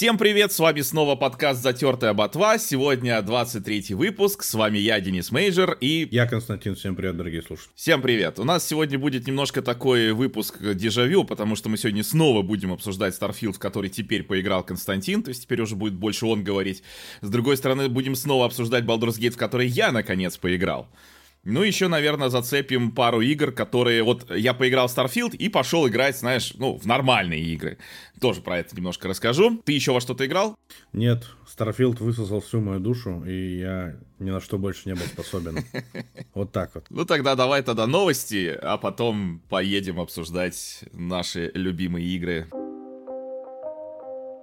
Всем привет, с вами снова подкаст «Затертая ботва». Сегодня 23 выпуск, с вами я, Денис Мейджер, и... Я Константин, всем привет, дорогие слушатели. Всем привет. У нас сегодня будет немножко такой выпуск дежавю, потому что мы сегодня снова будем обсуждать Starfield, в который теперь поиграл Константин, то есть теперь уже будет больше он говорить. С другой стороны, будем снова обсуждать Baldur's Gate, в который я, наконец, поиграл. Ну, еще, наверное, зацепим пару игр, которые... Вот я поиграл в Starfield и пошел играть, знаешь, ну, в нормальные игры. Тоже про это немножко расскажу. Ты еще во что-то играл? Нет, Starfield высосал всю мою душу, и я ни на что больше не был способен. Вот так вот. Ну, тогда давай тогда новости, а потом поедем обсуждать наши любимые игры.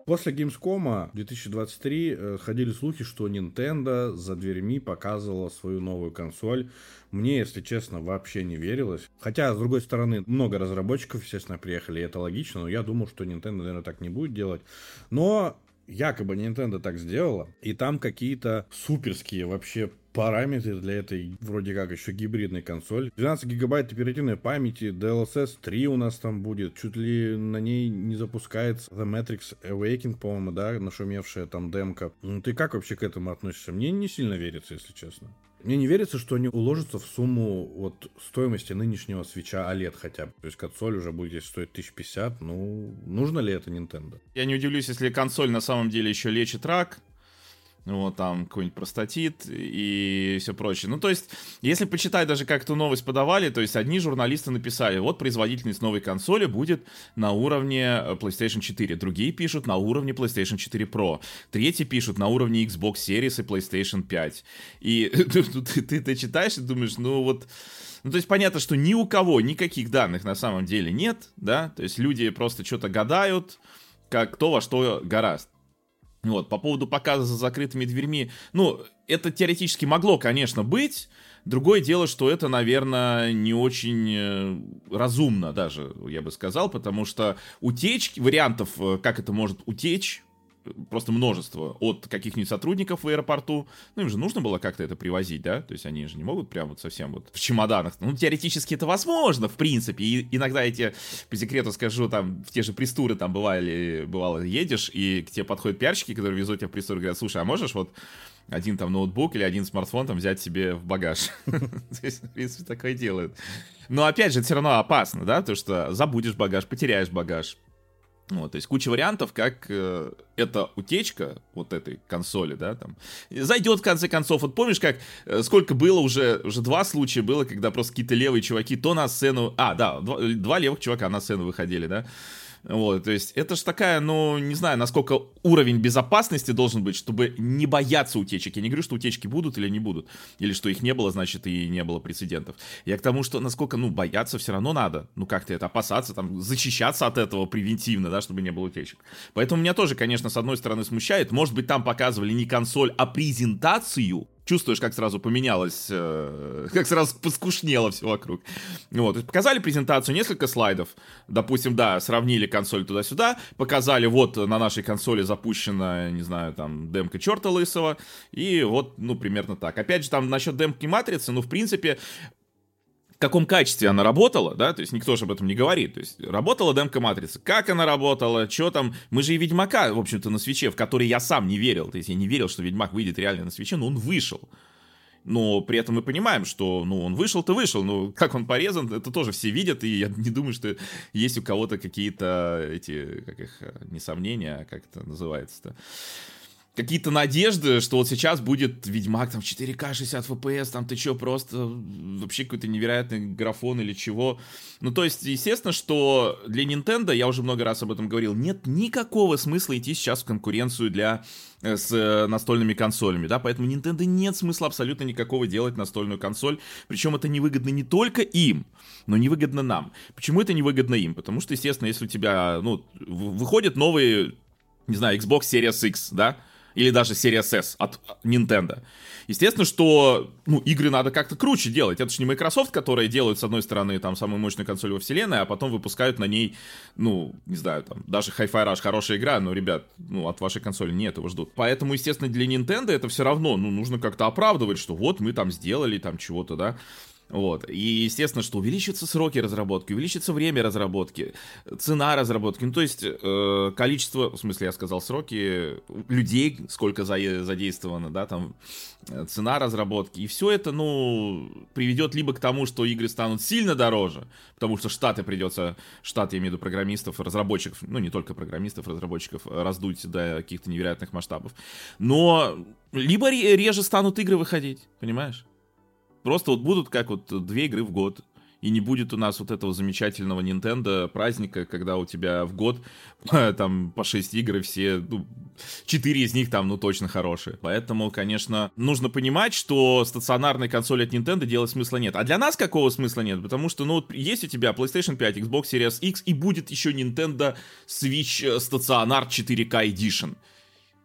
После Gamescom 2023 э, ходили слухи, что Nintendo за дверьми показывала свою новую консоль. Мне, если честно, вообще не верилось. Хотя, с другой стороны, много разработчиков, естественно, приехали, и это логично, но я думал, что Nintendo, наверное, так не будет делать. Но якобы Nintendo так сделала, и там какие-то суперские вообще параметры для этой вроде как еще гибридной консоль. 12 гигабайт оперативной памяти, DLSS 3 у нас там будет, чуть ли на ней не запускается The Matrix Awakening, по-моему, да, нашумевшая там демка. Ну ты как вообще к этому относишься? Мне не сильно верится, если честно. Мне не верится, что они уложатся в сумму вот стоимости нынешнего свеча OLED хотя бы. То есть консоль уже будет стоить 1050. Ну, нужно ли это Nintendo? Я не удивлюсь, если консоль на самом деле еще лечит рак, вот там какой-нибудь простатит и все прочее. Ну, то есть, если почитать даже, как эту новость подавали, то есть, одни журналисты написали, вот производительность новой консоли будет на уровне э, PlayStation 4, другие пишут на уровне PlayStation 4 Pro, третьи пишут на уровне Xbox Series и PlayStation 5. И ты, ты, ты читаешь и думаешь, ну вот... Ну, то есть понятно, что ни у кого никаких данных на самом деле нет, да, то есть люди просто что-то гадают, как кто во что гораст. Вот, по поводу показа за закрытыми дверьми, ну, это теоретически могло, конечно, быть. Другое дело, что это, наверное, не очень э, разумно даже, я бы сказал, потому что утечки, вариантов, э, как это может утечь, просто множество от каких-нибудь сотрудников в аэропорту. Ну, им же нужно было как-то это привозить, да? То есть они же не могут прям вот совсем вот в чемоданах. Ну, теоретически это возможно, в принципе. И иногда эти, по секрету скажу, там, в те же престуры там бывали, бывало, едешь, и к тебе подходят пиарщики, которые везут тебя в престур, говорят, слушай, а можешь вот один там ноутбук или один смартфон там взять себе в багаж. То в принципе, такое делают. Но опять же, это все равно опасно, да, то что забудешь багаж, потеряешь багаж. Вот, то есть куча вариантов, как э, эта утечка вот этой консоли, да, там, зайдет в конце концов. Вот помнишь, как, э, сколько было уже, уже два случая было, когда просто какие-то левые чуваки то на сцену, а, да, два, два левых чувака на сцену выходили, да, вот, то есть это же такая, ну, не знаю, насколько уровень безопасности должен быть, чтобы не бояться утечек. Я не говорю, что утечки будут или не будут, или что их не было, значит, и не было прецедентов. Я к тому, что насколько, ну, бояться все равно надо. Ну, как-то это опасаться, там, защищаться от этого превентивно, да, чтобы не было утечек. Поэтому меня тоже, конечно, с одной стороны смущает. Может быть, там показывали не консоль, а презентацию, чувствуешь, как сразу поменялось, э, как сразу поскушнело все вокруг. Вот, показали презентацию, несколько слайдов, допустим, да, сравнили консоль туда-сюда, показали, вот на нашей консоли запущена, не знаю, там, демка черта лысого, и вот, ну, примерно так. Опять же, там, насчет демки матрицы, ну, в принципе, в каком качестве она работала, да, то есть никто же об этом не говорит, то есть работала демка матрицы, как она работала, что там, мы же и Ведьмака, в общем-то, на свече, в который я сам не верил, то есть я не верил, что Ведьмак выйдет реально на свече, но он вышел. Но при этом мы понимаем, что, ну, он вышел-то вышел, но как он порезан, это тоже все видят, и я не думаю, что есть у кого-то какие-то эти, как их, не сомнения, а как это называется-то, какие-то надежды, что вот сейчас будет Ведьмак там 4К 60 FPS, там ты чё, просто вообще какой-то невероятный графон или чего. Ну, то есть, естественно, что для Nintendo, я уже много раз об этом говорил, нет никакого смысла идти сейчас в конкуренцию для э, с э, настольными консолями, да, поэтому Nintendo нет смысла абсолютно никакого делать настольную консоль, причем это невыгодно не только им, но невыгодно нам. Почему это невыгодно им? Потому что, естественно, если у тебя, ну, выходят новые, не знаю, Xbox Series X, да, или даже Series S от Nintendo. Естественно, что ну, игры надо как-то круче делать. Это же не Microsoft, которые делают, с одной стороны, там, самую мощную консоль во вселенной, а потом выпускают на ней, ну, не знаю, там, даже Hi-Fi Rush хорошая игра, но, ребят, ну, от вашей консоли не этого ждут. Поэтому, естественно, для Nintendo это все равно, ну, нужно как-то оправдывать, что вот мы там сделали, там, чего-то, да. Вот. И естественно, что увеличатся сроки разработки, увеличится время разработки, цена разработки. Ну, то есть э, количество, в смысле, я сказал сроки, людей, сколько за, задействовано, да, там, э, цена разработки. И все это, ну, приведет либо к тому, что игры станут сильно дороже, потому что штаты придется, штаты, я имею в виду программистов, разработчиков, ну, не только программистов, разработчиков, раздуть до каких-то невероятных масштабов. Но либо реже станут игры выходить, понимаешь? Просто вот будут как вот две игры в год. И не будет у нас вот этого замечательного Nintendo праздника, когда у тебя в год там по 6 игр и все, ну, 4 из них там, ну, точно хорошие. Поэтому, конечно, нужно понимать, что стационарной консоли от Nintendo делать смысла нет. А для нас какого смысла нет? Потому что, ну, вот есть у тебя PlayStation 5, Xbox Series X, и будет еще Nintendo Switch э, стационар 4K Edition.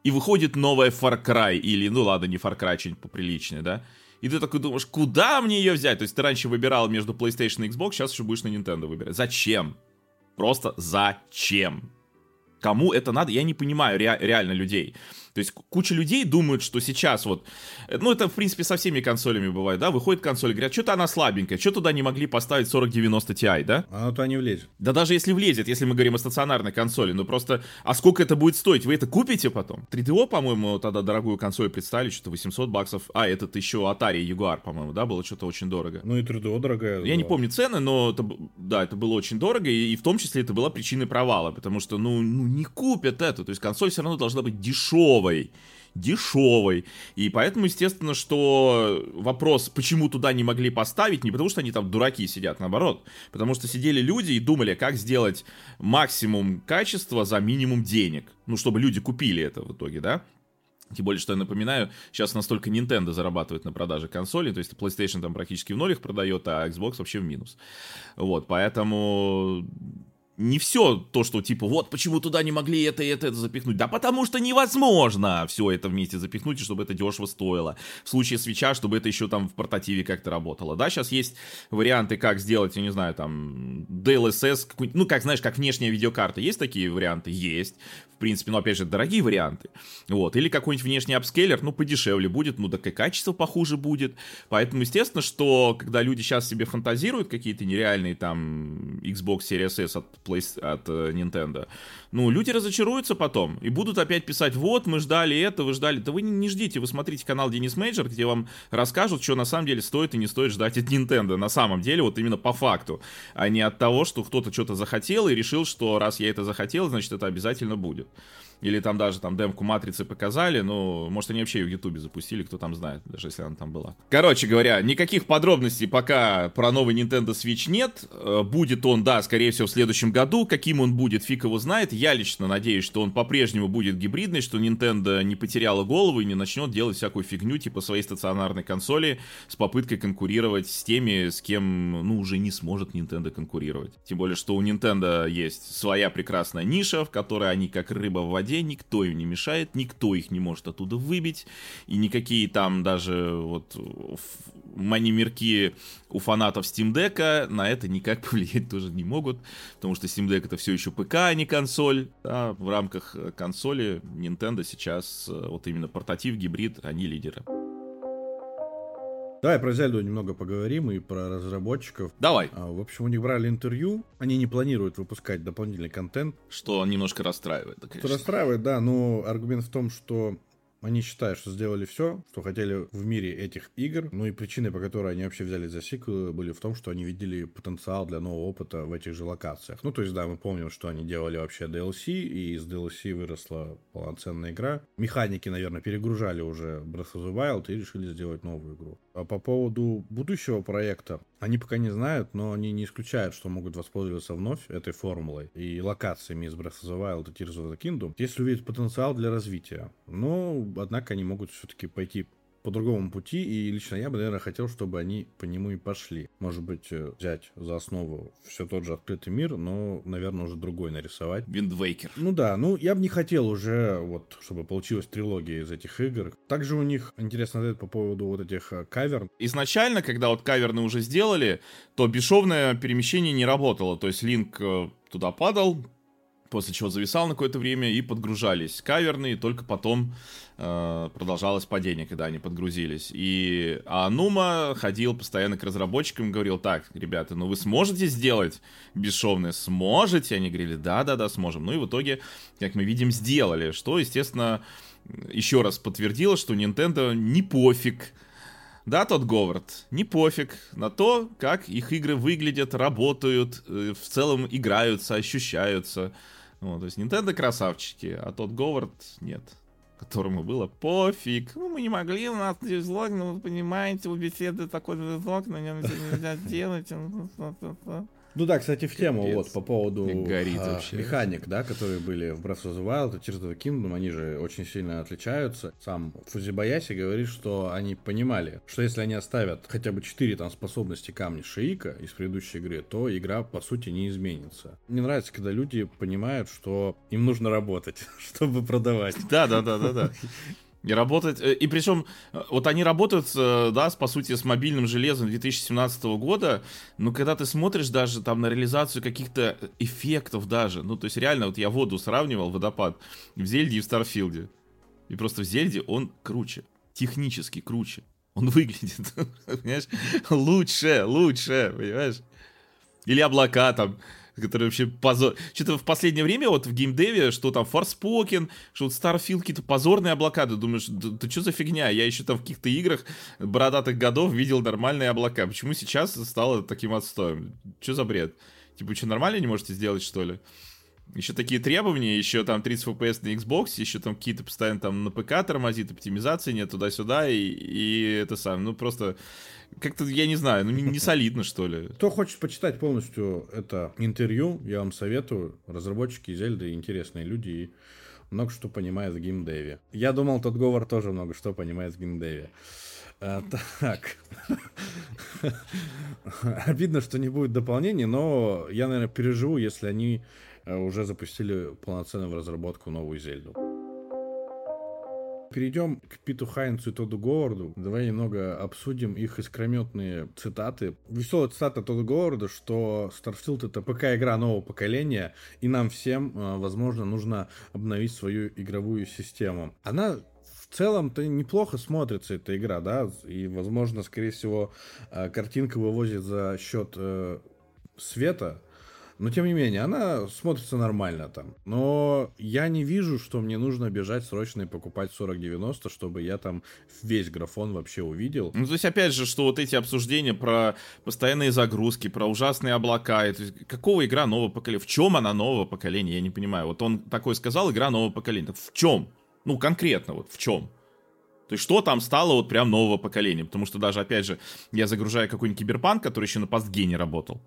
И выходит новая Far Cry, или, ну ладно, не Far Cry, что-нибудь поприличнее, да? И ты такой думаешь, куда мне ее взять? То есть ты раньше выбирал между PlayStation и Xbox, сейчас еще будешь на Nintendo выбирать. Зачем? Просто зачем? Кому это надо? Я не понимаю ре- реально людей. То есть куча людей думают, что сейчас вот, э, ну это в принципе со всеми консолями бывает, да, выходит консоль, говорят, что-то она слабенькая, что туда не могли поставить 4090 Ti, да? Она туда не влезет. Да даже если влезет, если мы говорим о стационарной консоли, ну просто, а сколько это будет стоить? Вы это купите потом? 3DO, по-моему, тогда дорогую консоль представили, что-то 800 баксов, а этот еще Atari Jaguar, по-моему, да, было что-то очень дорого. Ну и 3DO дорогая. Я не помню цены, но это, да, это было очень дорого, и, и в том числе это была причиной провала, потому что, ну, ну не купят это, то есть консоль все равно должна быть дешевой дешевой. И поэтому, естественно, что вопрос, почему туда не могли поставить, не потому что они там дураки сидят, наоборот. Потому что сидели люди и думали, как сделать максимум качества за минимум денег. Ну, чтобы люди купили это в итоге, да? Тем более, что я напоминаю, сейчас настолько Nintendo зарабатывает на продаже консолей, то есть PlayStation там практически в ноль их продает, а Xbox вообще в минус. Вот, поэтому не все то, что типа, вот почему туда не могли это и это, это запихнуть. Да потому что невозможно все это вместе запихнуть, чтобы это дешево стоило. В случае свеча, чтобы это еще там в портативе как-то работало. Да, сейчас есть варианты, как сделать, я не знаю, там, DLSS, ну, как, знаешь, как внешняя видеокарта. Есть такие варианты? Есть. В принципе, но опять же, дорогие варианты. Вот. Или какой-нибудь внешний апскейлер, ну, подешевле будет, ну, так и качество похуже будет. Поэтому, естественно, что когда люди сейчас себе фантазируют какие-то нереальные там Xbox Series S от Play, от э, Nintendo. Ну, люди разочаруются потом и будут опять писать, вот, мы ждали это, вы ждали. Да вы не, ждите, вы смотрите канал Денис Мейджор, где вам расскажут, что на самом деле стоит и не стоит ждать от Nintendo. На самом деле, вот именно по факту, а не от того, что кто-то что-то захотел и решил, что раз я это захотел, значит, это обязательно будет. Или там даже там демку матрицы показали, ну, может, они вообще ее в Ютубе запустили, кто там знает, даже если она там была. Короче говоря, никаких подробностей пока про новый Nintendo Switch нет. Э, будет он, да, скорее всего, в следующем году. Каким он будет, фиг его знает. Я лично надеюсь, что он по-прежнему будет гибридный, что Nintendo не потеряла голову и не начнет делать всякую фигню, типа своей стационарной консоли, с попыткой конкурировать с теми, с кем, ну, уже не сможет Nintendo конкурировать. Тем более, что у Nintendo есть своя прекрасная ниша, в которой они как рыба в воде воде, никто им не мешает, никто их не может оттуда выбить, и никакие там даже вот манимерки у фанатов Steam Deck на это никак повлиять тоже не могут, потому что Steam Deck это все еще ПК, а не консоль. Да, в рамках консоли Nintendo сейчас вот именно портатив, гибрид, они лидеры. Давай про Зельду немного поговорим и про разработчиков. Давай. А, в общем, у них брали интервью. Они не планируют выпускать дополнительный контент. Что немножко расстраивает, конечно. Что расстраивает, да, но аргумент в том, что они считают, что сделали все, что хотели в мире этих игр. Ну и причины, по которой они вообще взяли за сиквелы, были в том, что они видели потенциал для нового опыта в этих же локациях. Ну, то есть, да, мы помним, что они делали вообще DLC, и из DLC выросла полноценная игра. Механики, наверное, перегружали уже Breath of the Wild и решили сделать новую игру. А по поводу будущего проекта, они пока не знают, но они не исключают, что могут воспользоваться вновь этой формулой и локациями из Breath of the Wild и Tears of the Kingdom, если увидят потенциал для развития. Но, однако, они могут все-таки пойти по другому пути, и лично я бы, наверное, хотел, чтобы они по нему и пошли. Может быть, э, взять за основу все тот же открытый мир, но, наверное, уже другой нарисовать. Виндвейкер. Ну да, ну я бы не хотел уже, вот, чтобы получилась трилогия из этих игр. Также у них, интересно, по поводу вот этих э, каверн. Изначально, когда вот каверны уже сделали, то бесшовное перемещение не работало. То есть Линк э, туда падал, после чего зависал на какое-то время и подгружались каверные, только потом э, продолжалось падение, когда они подгрузились. И Анума ходил постоянно к разработчикам и говорил, так, ребята, ну вы сможете сделать бесшовное? Сможете? Они говорили, да-да-да, сможем. Ну и в итоге, как мы видим, сделали, что, естественно, еще раз подтвердило, что Nintendo не пофиг, да, тот Говард, не пофиг на то, как их игры выглядят, работают, э, в целом играются, ощущаются. Вот, то есть Nintendo красавчики, а тот Говард нет которому было пофиг. Ну, мы не могли, у нас дизлог, ну, вы понимаете, у беседы такой дизлог, на нем нельзя делать. Ну да, кстати, в тему Капец. вот по поводу Горит а, вообще. механик, да, которые были в Breath of the Wild и Tears of the Kingdom, они же очень сильно отличаются. Сам Фузибаяси говорит, что они понимали, что если они оставят хотя бы 4 там способности камня Шиика из предыдущей игры, то игра по сути не изменится. Мне нравится, когда люди понимают, что им нужно работать, чтобы продавать. Да, да, да, да, да. И работать, э, и причем, э, вот они работают, э, да, с, по сути, с мобильным железом 2017 года, но когда ты смотришь даже там на реализацию каких-то эффектов даже, ну, то есть реально, вот я воду сравнивал, водопад, в Зельде и в Старфилде, и просто в Зельде он круче, технически круче, он выглядит, понимаешь, лучше, лучше, понимаешь? Или облака там, которые вообще позор... Что-то в последнее время вот в геймдеве, что там Форспокен, что вот Starfield какие-то позорные облака, ты думаешь, да что за фигня? Я еще там в каких-то играх бородатых годов видел нормальные облака. Почему сейчас стало таким отстоем? Что за бред? Типа, что, нормально не можете сделать, что ли? Еще такие требования, еще там 30 FPS на Xbox, еще там какие-то постоянно там на ПК тормозит, оптимизации нет туда-сюда, и, и это сам, ну просто как-то, я не знаю, ну не, солидно, что ли. Кто хочет почитать полностью это интервью, я вам советую. Разработчики Зельды интересные люди и много что понимают в геймдеве. Я думал, тот Говор тоже много что понимает в геймдеве. А, так. Обидно, что не будет дополнений, но я, наверное, переживу, если они уже запустили полноценную разработку новую Зельду. Перейдем к Питу Хайнцу и Тоду Говарду. Давай немного обсудим их искрометные цитаты. Веселая цитата Тода Говарда, что Starfield это ПК-игра нового поколения, и нам всем, э, возможно, нужно обновить свою игровую систему. Она в целом-то неплохо смотрится эта игра, да, и, возможно, скорее всего, э, картинка вывозит за счет э, света, но, тем не менее, она смотрится нормально там. Но я не вижу, что мне нужно бежать срочно и покупать 4090, чтобы я там весь графон вообще увидел. Ну, то есть, опять же, что вот эти обсуждения про постоянные загрузки, про ужасные облака, это, какого игра нового поколения? В чем она нового поколения? Я не понимаю. Вот он такой сказал, игра нового поколения. Так в чем? Ну, конкретно, вот в чем? То есть, что там стало вот прям нового поколения? Потому что даже, опять же, я загружаю какой-нибудь киберпанк, который еще на постгене работал.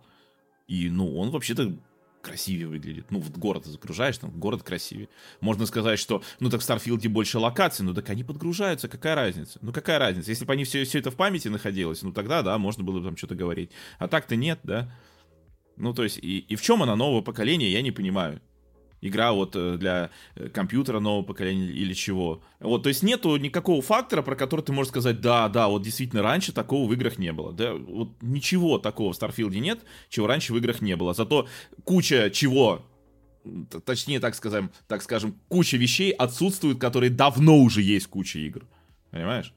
И, ну, он вообще-то красивее выглядит. Ну, вот город загружаешь, там город красивее. Можно сказать, что, ну, так в Starfield е больше локаций, ну, так они подгружаются, какая разница? Ну, какая разница? Если бы они все, все это в памяти находилось, ну, тогда, да, можно было бы там что-то говорить. А так-то нет, да? Ну, то есть, и, и в чем она нового поколения, я не понимаю игра вот э, для э, компьютера нового поколения или чего. Вот, то есть нету никакого фактора, про который ты можешь сказать, да, да, вот действительно раньше такого в играх не было. Да, вот ничего такого в Starfield е нет, чего раньше в играх не было. Зато куча чего точнее, так скажем, так скажем, куча вещей отсутствует, которые давно уже есть куча игр. Понимаешь?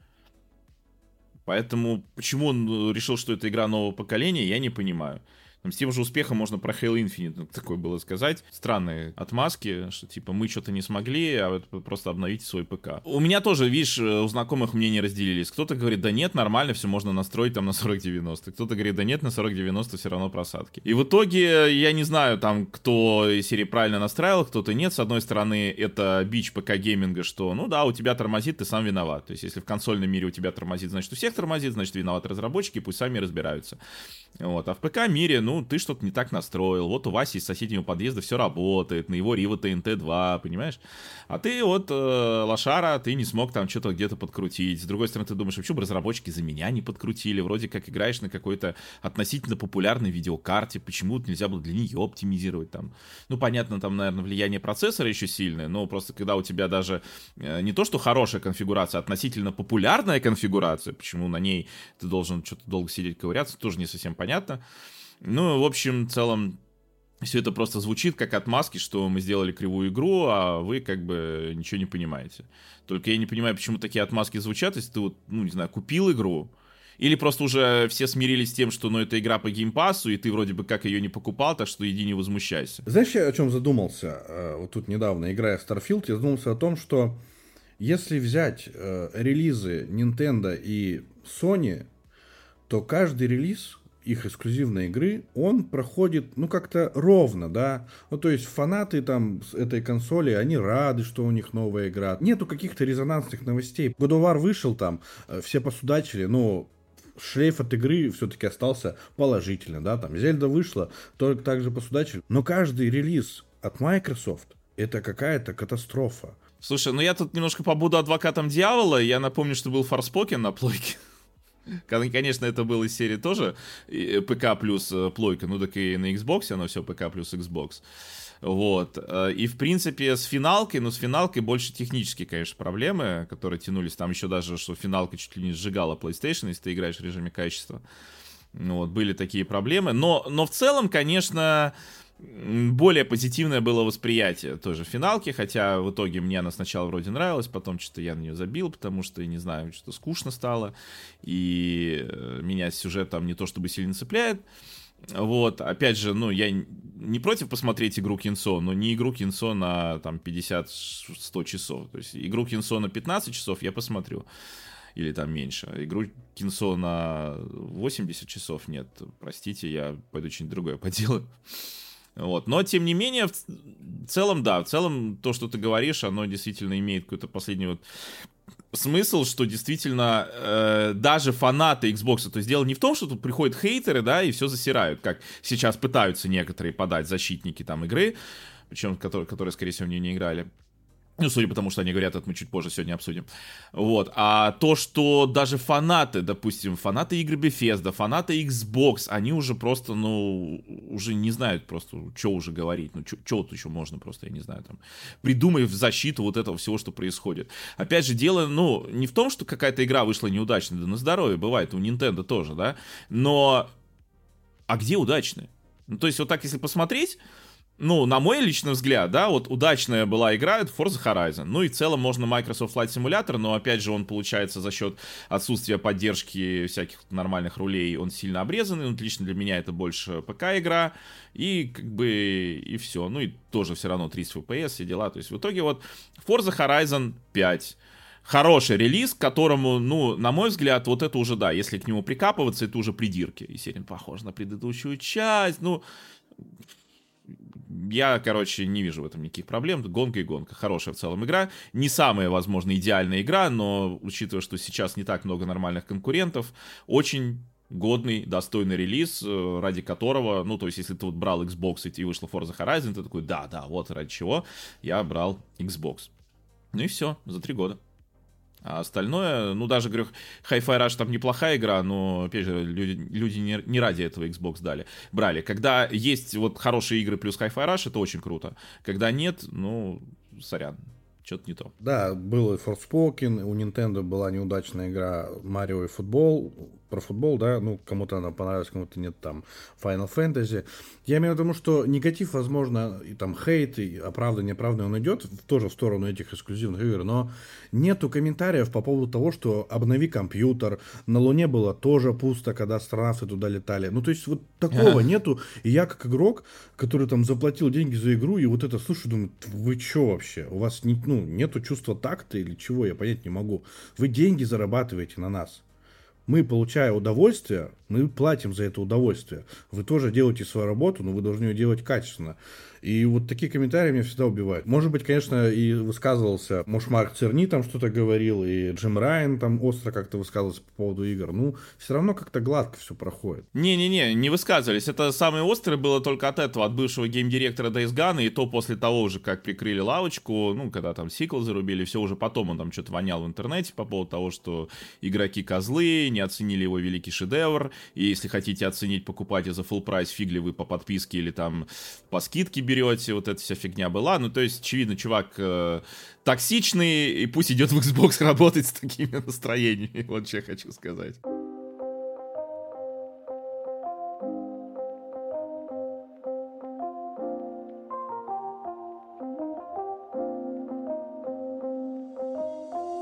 Поэтому почему он э, решил, что это игра нового поколения, я не понимаю. Там, с тем же успехом можно про Halo Infinite такое было сказать. Странные отмазки, что типа мы что-то не смогли, а вы просто обновите свой ПК. У меня тоже, видишь, э, у знакомых мнения разделились. Кто-то говорит, да нет, нормально, все можно настроить там на 40-90. Кто-то говорит, да нет, на 40-90 все равно просадки. И в итоге, я не знаю, там, кто из серии правильно настраивал, кто-то нет. С одной стороны, это бич ПК гейминга, что, ну да, у тебя тормозит, ты сам виноват. То есть, если в консольном мире у тебя тормозит, значит, у всех тормозит, значит, виноваты разработчики, пусть сами разбираются. Вот. А в ПК мире, ну, ты что-то не так настроил. Вот у Васи из соседнего подъезда все работает, на его Риво ТНТ-2, понимаешь? А ты вот, э, лошара, ты не смог там что-то где-то подкрутить. С другой стороны, ты думаешь, почему бы разработчики за меня не подкрутили? Вроде как играешь на какой-то относительно популярной видеокарте, почему нельзя было для нее оптимизировать там? Ну, понятно, там, наверное, влияние процессора еще сильное, но просто когда у тебя даже э, не то, что хорошая конфигурация, а относительно популярная конфигурация, почему на ней ты должен что-то долго сидеть ковыряться, тоже не совсем понятно. Ну, в общем, в целом, все это просто звучит как отмазки, что мы сделали кривую игру, а вы как бы ничего не понимаете. Только я не понимаю, почему такие отмазки звучат, если ты вот, ну, не знаю, купил игру, или просто уже все смирились с тем, что ну, это игра по геймпасу, и ты вроде бы как ее не покупал, так что иди не возмущайся. Знаешь, я о чем задумался? Э, вот тут недавно, играя в Starfield, я задумался о том, что если взять э, релизы Nintendo и Sony, то каждый релиз их эксклюзивной игры, он проходит, ну, как-то ровно, да. Ну, то есть фанаты там с этой консоли, они рады, что у них новая игра. Нету каких-то резонансных новостей. War вышел там, э, все посудачили, но шлейф от игры все-таки остался положительный, да, там Зельда вышла, только так же посудачили. Но каждый релиз от Microsoft это какая-то катастрофа. Слушай, ну я тут немножко побуду адвокатом дьявола. Я напомню, что был Форспокен на плойке. Конечно, это было из серии тоже ПК плюс э, плойка, ну так и на Xbox оно все ПК плюс Xbox. Вот. Э, и, в принципе, с финалкой, ну, с финалкой больше технические, конечно, проблемы, которые тянулись. Там еще даже, что финалка чуть ли не сжигала PlayStation, если ты играешь в режиме качества. Вот, были такие проблемы. Но, но в целом, конечно, более позитивное было восприятие тоже финалки, хотя в итоге мне она сначала вроде нравилась, потом что-то я на нее забил, потому что, не знаю, что-то скучно стало, и э, меня сюжет там не то чтобы сильно цепляет. Вот, опять же, ну, я не против посмотреть игру Кинсо, но не игру Кинсо на там 50-100 часов. То есть игру Кинсо на 15 часов я посмотрю. Или там меньше. Игру Кинсо на 80 часов нет. Простите, я пойду что-нибудь другое поделаю. Вот. Но, тем не менее, в целом, да, в целом, то, что ты говоришь, оно действительно имеет какой-то последний вот смысл, что действительно э, даже фанаты Xbox, то есть дело не в том, что тут приходят хейтеры, да, и все засирают, как сейчас пытаются некоторые подать защитники там игры, причем которые, которые скорее всего, в не играли. Ну, судя по тому, что они говорят, это мы чуть позже сегодня обсудим. Вот. А то, что даже фанаты, допустим, фанаты игры Bethesda, фанаты Xbox, они уже просто, ну, уже не знают просто, что уже говорить. Ну, что вот еще можно просто, я не знаю, там, придумай в защиту вот этого всего, что происходит. Опять же, дело, ну, не в том, что какая-то игра вышла неудачной, да на здоровье, бывает, у Nintendo тоже, да, но... А где удачные? Ну, то есть, вот так, если посмотреть, ну, на мой личный взгляд, да, вот удачная была игра, это Forza Horizon. Ну и в целом можно Microsoft Flight Simulator, но опять же он получается за счет отсутствия поддержки всяких нормальных рулей, он сильно обрезанный. Ну, лично для меня это больше ПК-игра. И как бы и все. Ну и тоже все равно 30 FPS, все дела. То есть в итоге вот Forza Horizon 5 хороший релиз, которому, ну, на мой взгляд, вот это уже, да, если к нему прикапываться, это уже придирки. И серия похож на предыдущую часть, ну, я, короче, не вижу в этом никаких проблем. Гонка и гонка. Хорошая в целом игра. Не самая, возможно, идеальная игра, но учитывая, что сейчас не так много нормальных конкурентов, очень годный, достойный релиз, э, ради которого, ну, то есть, если ты вот брал Xbox и вышла Forza Horizon, ты такой, да, да, вот ради чего я брал Xbox. Ну и все, за три года. А остальное, ну, даже, говорю, Hi-Fi Rush там неплохая игра, но, опять же, люди, люди не, не ради этого Xbox дали, брали. Когда есть вот хорошие игры плюс Hi-Fi Rush, это очень круто. Когда нет, ну, сорян, что-то не то. Да, был и Forspoken, у Nintendo была неудачная игра Марио и футбол, про футбол, да, ну, кому-то она понравилась, кому-то нет, там, Final Fantasy. Я имею в виду, что негатив, возможно, и там хейт, и оправдание, неправда, он идет тоже в сторону этих эксклюзивных игр, но нету комментариев по поводу того, что обнови компьютер, на Луне было тоже пусто, когда астронавты туда летали. Ну, то есть вот такого нету, и я как игрок, который там заплатил деньги за игру, и вот это слушаю, думаю, вы что вообще? У вас не, ну, нету чувства такта или чего, я понять не могу. Вы деньги зарабатываете на нас мы, получая удовольствие, мы платим за это удовольствие. Вы тоже делаете свою работу, но вы должны ее делать качественно. И вот такие комментарии меня всегда убивают. Может быть, конечно, и высказывался, может, Марк Церни там что-то говорил, и Джим Райан там остро как-то высказывался по поводу игр. Ну, все равно как-то гладко все проходит. Не-не-не, не высказывались. Это самое острое было только от этого, от бывшего геймдиректора Days Gone, и то после того уже, как прикрыли лавочку, ну, когда там сиквел зарубили, все уже потом он там что-то вонял в интернете по поводу того, что игроки козлы, не оценили его великий шедевр, и если хотите оценить, покупайте за full прайс, фигли вы по подписке или там по скидке берете, вот эта вся фигня была. Ну, то есть, очевидно, чувак э, токсичный, и пусть идет в Xbox работать с такими настроениями. Вот что я хочу сказать.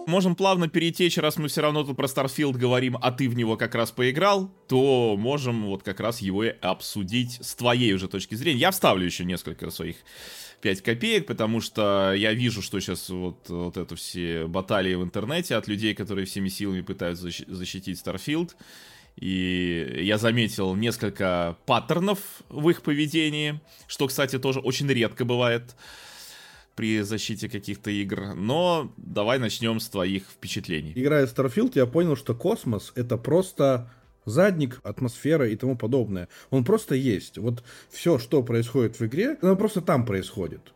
Можем плавно перетечь, раз мы все равно тут про Starfield говорим, а ты в него как раз поиграл, то можем вот как раз его и обсудить с твоей уже точки зрения. Я вставлю еще несколько своих 5 копеек, потому что я вижу, что сейчас вот, вот это все баталии в интернете от людей, которые всеми силами пытаются защитить Starfield. И я заметил несколько паттернов в их поведении, что, кстати, тоже очень редко бывает при защите каких-то игр. Но давай начнем с твоих впечатлений. Играя в Starfield, я понял, что космос это просто задник, атмосфера и тому подобное. Он просто есть. Вот все, что происходит в игре, оно просто там происходит.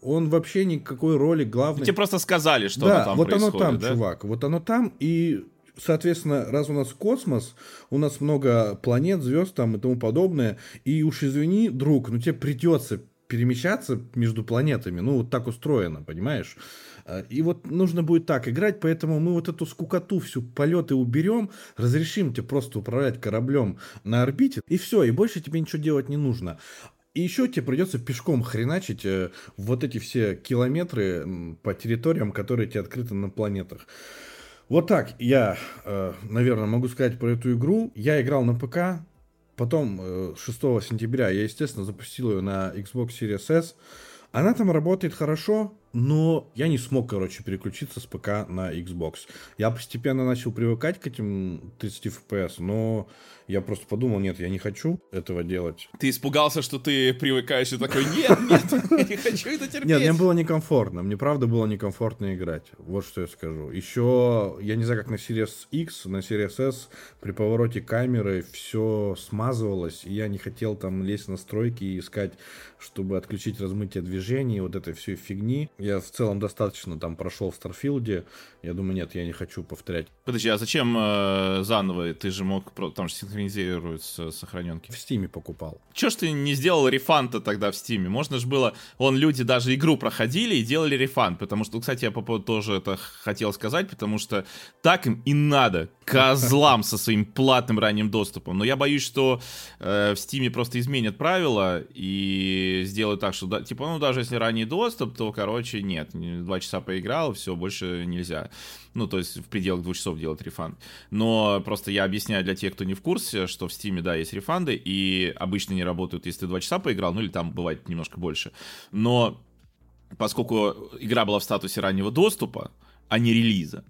Он вообще никакой роли главной... Тебе просто сказали, что да, оно там вот происходит, оно там, да? чувак. Вот оно там, и соответственно, раз у нас космос, у нас много планет, звезд там и тому подобное, и уж извини, друг, ну тебе придется перемещаться между планетами. Ну, вот так устроено, понимаешь? А, и вот нужно будет так играть, поэтому мы вот эту скукоту всю полеты уберем, разрешим тебе просто управлять кораблем на орбите, и все, и больше тебе ничего делать не нужно. И еще тебе придется пешком хреначить э, вот эти все километры по территориям, которые тебе открыты на планетах. Вот так я, э, наверное, могу сказать про эту игру. Я играл на ПК, Потом 6 э, сентября я, естественно, запустил ее на Xbox Series S. Она там работает хорошо, но я не смог, короче, переключиться с ПК на Xbox. Я постепенно начал привыкать к этим 30 FPS, но я просто подумал, нет, я не хочу этого делать. Ты испугался, что ты привыкаешь и такой, нет, нет, я не хочу это терпеть. Нет, мне было некомфортно, мне правда было некомфортно играть. Вот что я скажу. Еще, я не знаю, как на Series X, на Series S при повороте камеры все смазывалось, и я не хотел там лезть на настройки и искать, чтобы отключить размытие движений, вот этой всей фигни. Я в целом достаточно там прошел в Starfield е. Я думаю, нет, я не хочу повторять. Подожди, а зачем э, заново? Ты же мог, там же синхронизируются сохраненки. В Steam е покупал. Че ж ты не сделал refund а тогда в Steam е? Можно же было... Вон люди даже игру проходили и делали refund. Потому что, кстати, я по поводу тоже это хотел сказать, потому что так им и надо. Козлам со своим платным ранним доступом. Но я боюсь, что э, в Стиме просто изменят правила и сделают так, что, да, типа, ну, даже если ранний доступ, то, короче, нет. Два часа поиграл, все, больше нельзя. Ну, то есть в пределах двух часов делать рефанд. Но просто я объясняю для тех, кто не в курсе, что в Steam, да, есть рефанды, и обычно не работают, если ты два часа поиграл, ну или там бывает немножко больше. Но поскольку игра была в статусе раннего доступа, а не релиза,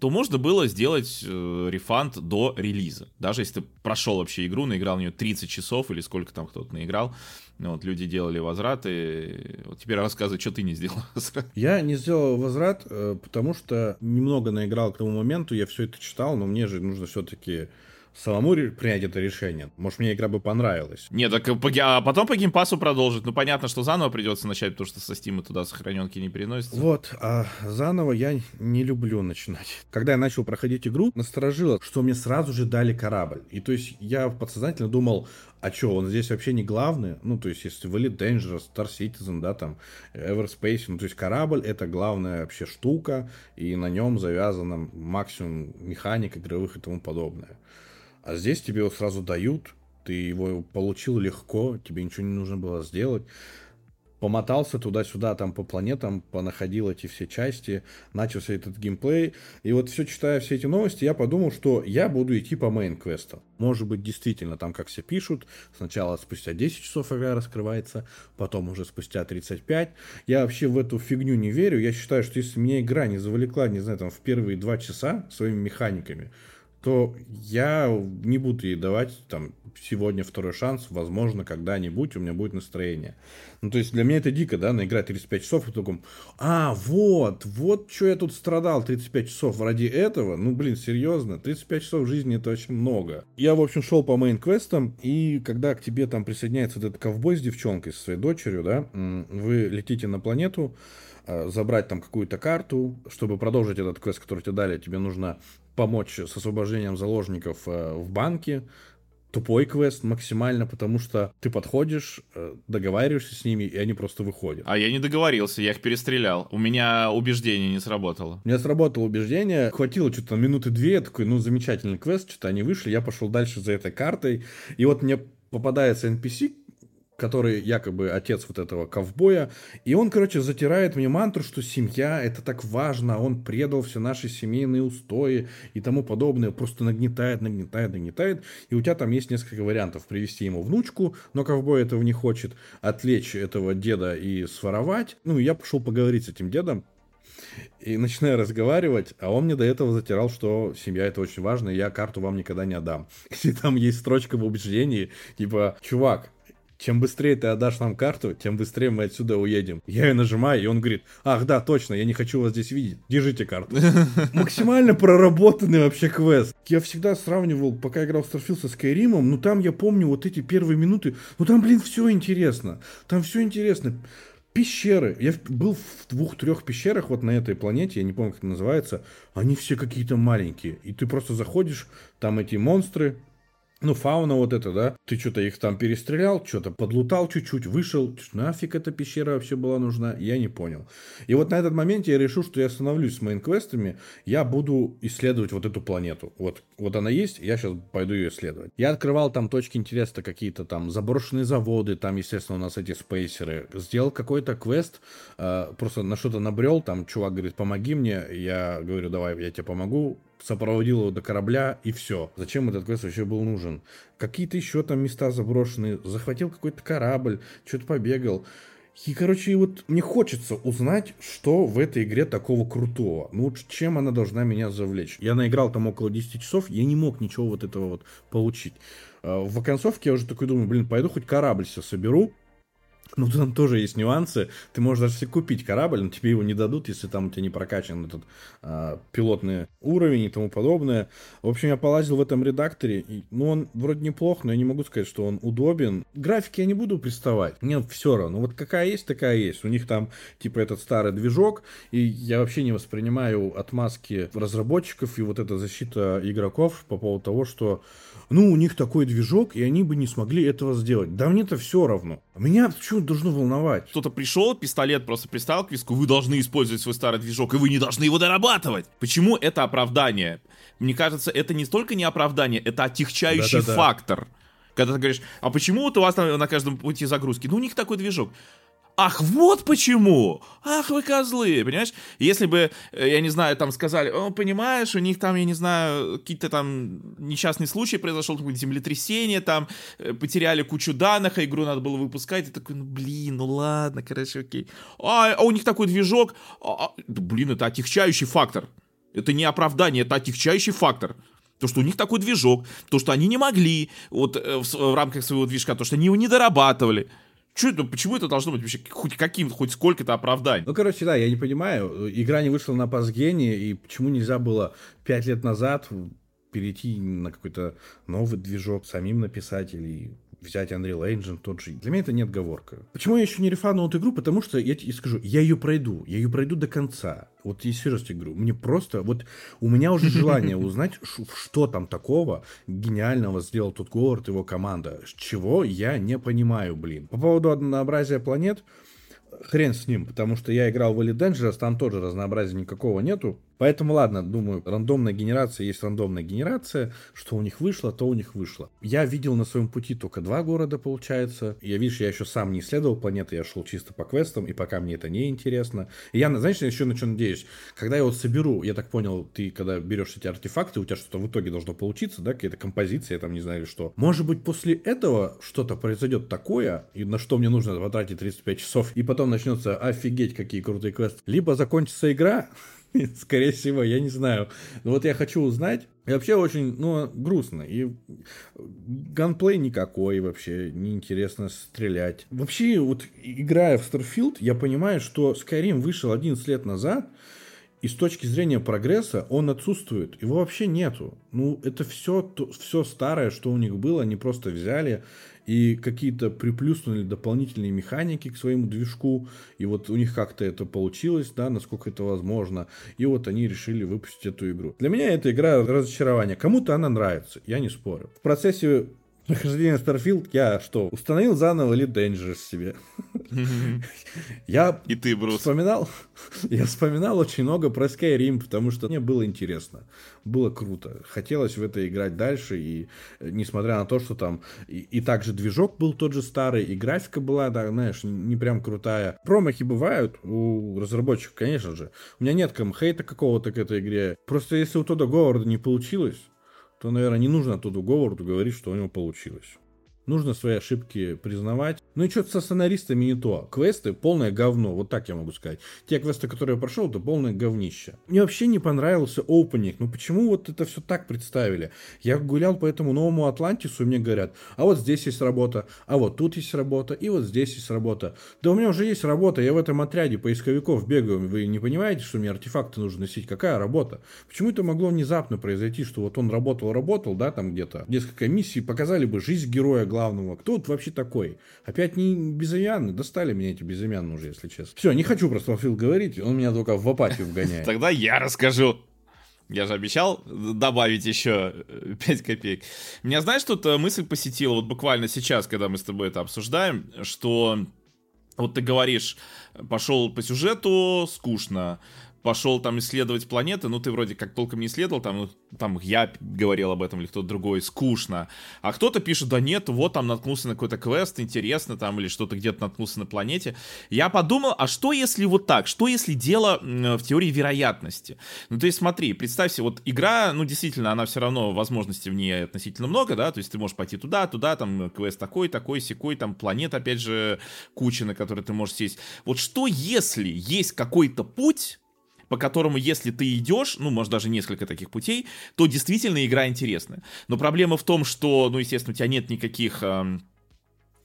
то можно было сделать э, рефанд до релиза. Даже если ты прошел вообще игру, наиграл в нее 30 часов или сколько там кто-то наиграл, вот, люди делали возвраты. Вот теперь рассказывай, что ты не сделал Я не сделал возврат, э, потому что немного наиграл к тому моменту, я все это читал, но мне же нужно все-таки самому принять это решение. Может, мне игра бы понравилась. Нет, так по, а потом по геймпасу продолжить. Ну, понятно, что заново придется начать, потому что со Steam туда сохраненки не переносятся. Вот, а заново я не люблю начинать. Когда я начал проходить игру, насторожило, что мне сразу же дали корабль. И то есть я подсознательно думал, а что, он здесь вообще не главный? Ну, то есть, если Elite Dangerous, Star Citizen, да, там, Everspace, ну, то есть, корабль — это главная вообще штука, и на нем завязано максимум механик игровых и тому подобное. А здесь тебе его сразу дают, ты его получил легко, тебе ничего не нужно было сделать. Помотался туда-сюда, там по планетам, понаходил эти все части, начался этот геймплей. И вот все читая все эти новости, я подумал, что я буду идти по мейн-квесту. Может быть, действительно, там как все пишут, сначала спустя 10 часов игра раскрывается, потом уже спустя 35. Я вообще в эту фигню не верю. Я считаю, что если меня игра не завлекла, не знаю, там в первые два часа своими механиками, то я не буду ей давать там сегодня второй шанс, возможно, когда-нибудь у меня будет настроение. Ну, то есть для меня это дико, да, наиграть 35 часов и таком, а, вот, вот что я тут страдал 35 часов ради этого, ну, блин, серьезно, 35 часов в жизни это очень много. Я, в общем, шел по мейн-квестам, и когда к тебе там присоединяется этот ковбой с девчонкой, со своей дочерью, да, вы летите на планету, а, забрать там какую-то карту, чтобы продолжить этот квест, который тебе дали, тебе нужно помочь с освобождением заложников э, в банке. Тупой квест максимально, потому что ты подходишь, э, договариваешься с ними, и они просто выходят. А я не договорился, я их перестрелял. У меня убеждение не сработало. У меня сработало убеждение, хватило что-то минуты две, я такой, ну, замечательный квест, что-то они вышли, я пошел дальше за этой картой, и вот мне попадается NPC, который якобы отец вот этого ковбоя. И он, короче, затирает мне мантру, что семья — это так важно, он предал все наши семейные устои и тому подобное. Просто нагнетает, нагнетает, нагнетает. И у тебя там есть несколько вариантов. Привести ему внучку, но ковбой этого не хочет. Отвлечь этого деда и своровать. Ну, я пошел поговорить с этим дедом. И начинаю разговаривать, а он мне до этого затирал, что семья это очень важно, и я карту вам никогда не отдам. И там есть строчка в убеждении, типа, чувак, чем быстрее ты отдашь нам карту, тем быстрее мы отсюда уедем. Я ее нажимаю, и он говорит, ах да, точно, я не хочу вас здесь видеть, держите карту. Максимально проработанный вообще квест. Я всегда сравнивал, пока играл в Starfield со Skyrim, ну там я помню вот эти первые минуты, ну там, блин, все интересно. Там все интересно. Пещеры. Я был в двух-трех пещерах вот на этой планете, я не помню, как это называется. Они все какие-то маленькие. И ты просто заходишь, там эти монстры, ну, фауна вот эта, да, ты что-то их там перестрелял, что-то подлутал чуть-чуть, вышел, нафиг эта пещера вообще была нужна, я не понял. И вот на этот момент я решил, что я остановлюсь с мейн-квестами, я буду исследовать вот эту планету. Вот, вот она есть, я сейчас пойду ее исследовать. Я открывал там точки интереса какие-то там заброшенные заводы, там, естественно, у нас эти спейсеры. Сделал какой-то квест, э, просто на что-то набрел, там чувак говорит, помоги мне, я говорю, давай, я тебе помогу, сопроводил его до корабля и все. Зачем этот квест вообще был нужен? Какие-то еще там места заброшенные, захватил какой-то корабль, что-то побегал. И, короче, вот мне хочется узнать, что в этой игре такого крутого. Ну, чем она должна меня завлечь. Я наиграл там около 10 часов, я не мог ничего вот этого вот получить. А, в оконцовке я уже такой думаю, блин, пойду хоть корабль все соберу, ну, там тоже есть нюансы. Ты можешь даже себе купить корабль, но тебе его не дадут, если там у тебя не прокачан этот а, пилотный уровень и тому подобное. В общем, я полазил в этом редакторе. И, ну, он вроде неплох, но я не могу сказать, что он удобен. Графики я не буду приставать. Мне все равно. Вот какая есть, такая есть. У них там, типа, этот старый движок. И я вообще не воспринимаю отмазки разработчиков и вот эта защита игроков по поводу того, что ну, у них такой движок, и они бы не смогли этого сделать. Да мне-то все равно. Меня почему должно волновать? Кто-то пришел, пистолет просто приставил к виску, вы должны использовать свой старый движок, и вы не должны его дорабатывать. Почему это оправдание? Мне кажется, это не столько не оправдание, это отягчающий Да-да-да. фактор. Когда ты говоришь, а почему вот у вас на, на каждом пути загрузки? Ну, у них такой движок. Ах, вот почему! Ах, вы козлы, понимаешь? Если бы, э, я не знаю, там сказали, о, понимаешь, у них там, я не знаю, какие-то там несчастный случай произошел, какое-то землетрясение, там э, потеряли кучу данных, а игру надо было выпускать, и такой, ну, блин, ну ладно, короче, окей. А, а у них такой движок, а, а, да, блин, это отягчающий фактор. Это не оправдание, это отягчающий фактор. То, что у них такой движок, то, что они не могли вот э, в, в рамках своего движка, то, что они его не дорабатывали. Что это, почему это должно быть вообще хоть каким, хоть сколько-то оправданий? Ну, короче, да, я не понимаю. Игра не вышла на Пасгене, и почему нельзя было пять лет назад перейти на какой-то новый движок, самим написать или взять Unreal Engine тот же. Для меня это не отговорка. Почему я еще не рефанул эту игру? Потому что, я тебе скажу, я ее пройду. Я ее пройду до конца. Вот я серьезно говорю, мне просто, вот у меня уже желание узнать, что там такого гениального сделал тот Говард и его команда. Чего я не понимаю, блин. По поводу однообразия планет, хрен с ним, потому что я играл в Elite Dangerous, там тоже разнообразия никакого нету. Поэтому, ладно, думаю, рандомная генерация есть рандомная генерация. Что у них вышло, то у них вышло. Я видел на своем пути только два города, получается. Я, видишь, я еще сам не исследовал планеты, я шел чисто по квестам, и пока мне это не интересно. И я, знаешь, я еще на что надеюсь? Когда я вот соберу, я так понял, ты когда берешь эти артефакты, у тебя что-то в итоге должно получиться, да, какая-то композиция, там, не знаю, что. Может быть, после этого что-то произойдет такое, и на что мне нужно потратить 35 часов, и потом начнется офигеть, какие крутые квесты. Либо закончится игра, Скорее всего, я не знаю. Но вот я хочу узнать. И вообще очень, ну, грустно. И ганплей никакой вообще, неинтересно стрелять. Вообще, вот играя в Starfield, я понимаю, что Skyrim вышел 11 лет назад, и с точки зрения прогресса он отсутствует. Его вообще нету. Ну, это все, все старое, что у них было, они просто взяли и какие-то приплюснули дополнительные механики к своему движку, и вот у них как-то это получилось, да, насколько это возможно, и вот они решили выпустить эту игру. Для меня эта игра разочарование. Кому-то она нравится, я не спорю. В процессе прохождения Starfield я что, установил заново Elite Dangerous себе. Я И ты, Брус. вспоминал, я вспоминал очень много про Skyrim, потому что мне было интересно, было круто. Хотелось в это играть дальше, и э, несмотря на то, что там и, и также движок был тот же старый, и графика была, да, знаешь, не прям крутая. Промахи бывают у разработчиков, конечно же. У меня нет хейта какого-то к этой игре. Просто если у Тода Говарда не получилось, то, наверное, не нужно Тоду Говарду говорить, что у него получилось. Нужно свои ошибки признавать. Ну и что-то со сценаристами не то. Квесты полное говно, вот так я могу сказать. Те квесты, которые я прошел, это полное говнище. Мне вообще не понравился опенинг. Ну почему вот это все так представили? Я гулял по этому новому Атлантису, и мне говорят, а вот здесь есть работа, а вот тут есть работа, и вот здесь есть работа. Да у меня уже есть работа, я в этом отряде поисковиков бегаю. Вы не понимаете, что мне артефакты нужно носить? Какая работа? Почему это могло внезапно произойти, что вот он работал-работал, да, там где-то несколько миссий, показали бы жизнь героя главного. Кто тут вообще такой? Опять не безымянный? Достали меня эти безымянные уже, если честно. Все, не хочу про Starfield говорить, он меня только в апатию вгоняет. Тогда я расскажу. Я же обещал добавить еще 5 копеек. Меня, знаешь, тут э, мысль посетила вот буквально сейчас, когда мы с тобой это обсуждаем, что вот ты говоришь, пошел по сюжету, скучно, пошел там исследовать планеты, ну ты вроде как толком не исследовал, там, там я говорил об этом или кто-то другой, скучно. А кто-то пишет, да нет, вот там наткнулся на какой-то квест, интересно там, или что-то где-то наткнулся на планете. Я подумал, а что если вот так? Что если дело в теории вероятности? Ну то есть смотри, представь себе, вот игра, ну действительно, она все равно, возможностей в ней относительно много, да, то есть ты можешь пойти туда, туда, там квест такой, такой, секой, там планет, опять же, куча, на которой ты можешь сесть. Вот что если есть какой-то путь, по которому, если ты идешь, ну, может, даже несколько таких путей, то действительно игра интересная. Но проблема в том, что, ну, естественно, у тебя нет никаких... Эм,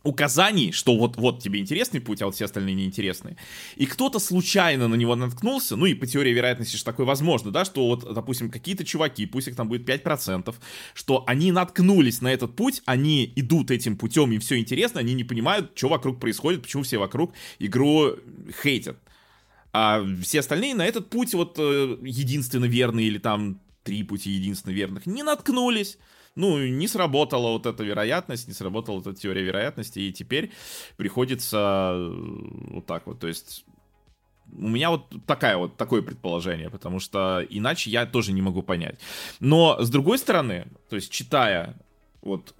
указаний, что вот, вот тебе интересный путь, а вот все остальные неинтересные. И кто-то случайно на него наткнулся, ну и по теории вероятности что такое возможно, да, что вот, допустим, какие-то чуваки, пусть их там будет 5%, что они наткнулись на этот путь, они идут этим путем, им все интересно, они не понимают, что вокруг происходит, почему все вокруг игру хейтят. А все остальные на этот путь вот э, единственно верный или там три пути единственно верных не наткнулись. Ну, не сработала вот эта вероятность, не сработала эта теория вероятности, и теперь приходится э, вот так вот, то есть у меня вот такая вот такое предположение, потому что иначе я тоже не могу понять. Но с другой стороны, то есть читая вот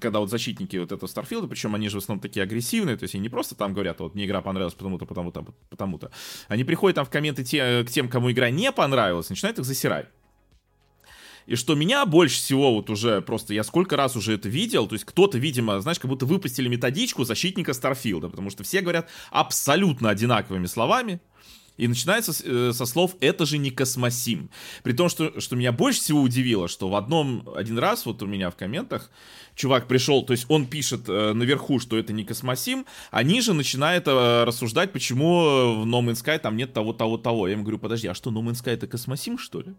когда вот защитники вот этого Старфилда, причем они же в основном такие агрессивные, то есть они не просто там говорят, вот мне игра понравилась потому-то, потому-то, потому-то. Они приходят там в комменты те, к тем, кому игра не понравилась, начинают их засирать. И что меня больше всего вот уже просто, я сколько раз уже это видел, то есть кто-то, видимо, знаешь, как будто выпустили методичку защитника Старфилда, потому что все говорят абсолютно одинаковыми словами, и начинается э, со слов «это же не космосим». При том, что, что меня больше всего удивило, что в одном, один раз вот у меня в комментах чувак пришел, то есть он пишет э, наверху, что это не космосим, а ниже начинает э, рассуждать, почему в No Man's Sky там нет того, того, того. Я ему говорю, подожди, а что, No Man's Sky это космосим, что ли?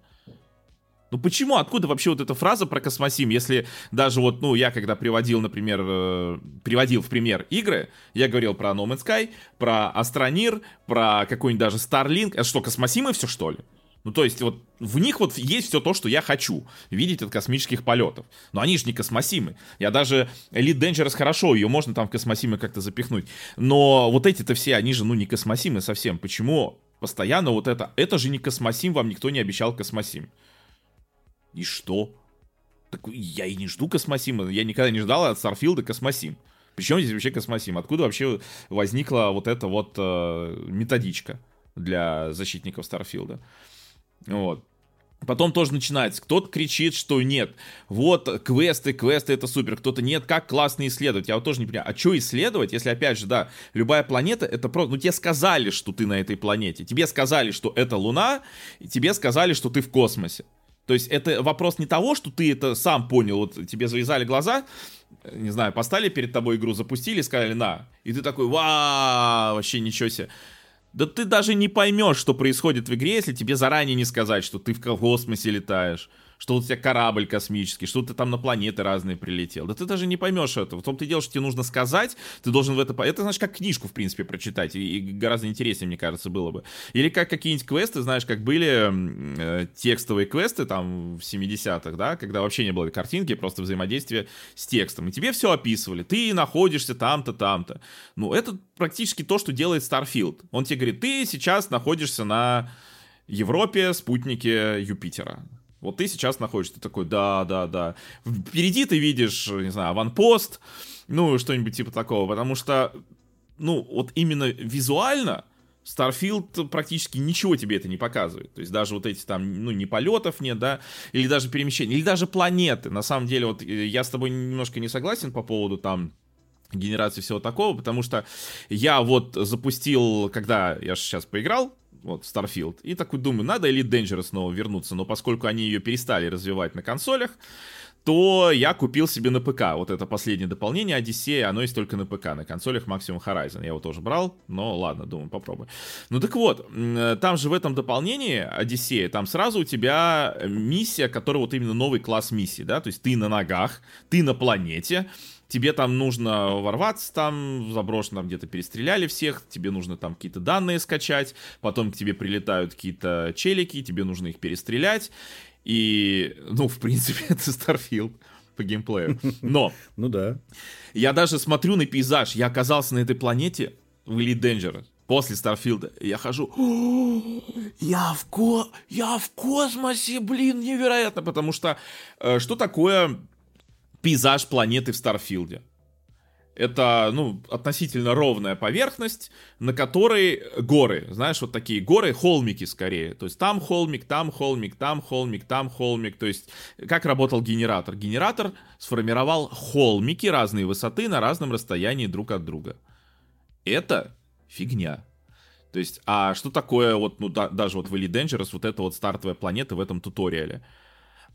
Ну почему, откуда вообще вот эта фраза про космосим, если даже вот, ну, я когда приводил, например, э, приводил в пример игры, я говорил про No Man's Sky, про Астронир, про какой-нибудь даже Starlink, это что, космосимы все что ли? Ну, то есть, вот в них вот есть все то, что я хочу видеть от космических полетов. Но они же не космосимы. Я даже Elite Dangerous хорошо, ее можно там в космосимы как-то запихнуть. Но вот эти-то все, они же, ну, не космосимы совсем. Почему постоянно вот это? Это же не космосим, вам никто не обещал космосим. И что? Так я и не жду космосима. Я никогда не ждал от Старфилда космосим. Причем здесь вообще космосим? Откуда вообще возникла вот эта вот э, методичка для защитников Старфилда? Вот. Потом тоже начинается. Кто-то кричит, что нет. Вот, квесты, квесты, это супер. Кто-то нет, как классно исследовать. Я вот тоже не понимаю. А что исследовать, если, опять же, да, любая планета, это просто... Ну, тебе сказали, что ты на этой планете. Тебе сказали, что это Луна, и тебе сказали, что ты в космосе. То есть это вопрос не того, что ты это сам понял, вот тебе завязали глаза, не знаю, поставили перед тобой игру, запустили, сказали на, и ты такой, вау, вообще ничего себе. Да ты даже не поймешь, что происходит в игре, если тебе заранее не сказать, что ты в космосе летаешь, что у тебя корабль космический, что ты там на планеты разные прилетел. Да ты даже не поймешь этого. В том-то дело, что тебе нужно сказать, ты должен в это... Это, знаешь, как книжку, в принципе, прочитать, и, и гораздо интереснее, мне кажется, было бы. Или как какие-нибудь квесты, знаешь, как были э, текстовые квесты там в 70-х, да, когда вообще не было картинки, просто взаимодействие с текстом. И тебе все описывали. Ты находишься там-то, там-то. Ну, это практически то, что делает Starfield. Он тебе говорит, ты сейчас находишься на Европе, спутнике Юпитера. Вот ты сейчас находишься, ты такой, да, да, да. Впереди ты видишь, не знаю, аванпост, ну, что-нибудь типа такого, потому что, ну, вот именно визуально Starfield практически ничего тебе это не показывает. То есть даже вот эти там, ну, не полетов нет, да, или даже перемещения, или даже планеты. На самом деле, вот э, я с тобой немножко не согласен по поводу там генерации всего такого, потому что я вот запустил, когда я сейчас поиграл, вот, Starfield. И такой думаю, надо Elite Dangerous снова вернуться, но поскольку они ее перестали развивать на консолях, то я купил себе на ПК. Вот это последнее дополнение Одиссея, оно есть только на ПК, на консолях Maximum Horizon. Я его тоже брал, но ладно, думаю, попробую. Ну так вот, там же в этом дополнении Одиссея, там сразу у тебя миссия, которая вот именно новый класс миссии, да, то есть ты на ногах, ты на планете, тебе там нужно ворваться там, заброшено там где-то перестреляли всех, тебе нужно там какие-то данные скачать, потом к тебе прилетают какие-то челики, тебе нужно их перестрелять, и, ну, в принципе, это Starfield по геймплею. Но... Ну да. Я даже смотрю на пейзаж, я оказался на этой планете в Elite Dangerous после Starfield а. Я хожу, я в, ко... я в космосе, блин, невероятно, потому что э, что такое пейзаж планеты в Starfield е. Это, ну, относительно ровная поверхность, на которой горы, знаешь, вот такие горы, холмики скорее. То есть там холмик, там холмик, там холмик, там холмик. То есть как работал генератор? Генератор сформировал холмики разной высоты на разном расстоянии друг от друга. Это фигня. То есть, а что такое вот, ну, да, даже вот в Elite Dangerous, вот эта вот стартовая планета в этом туториале?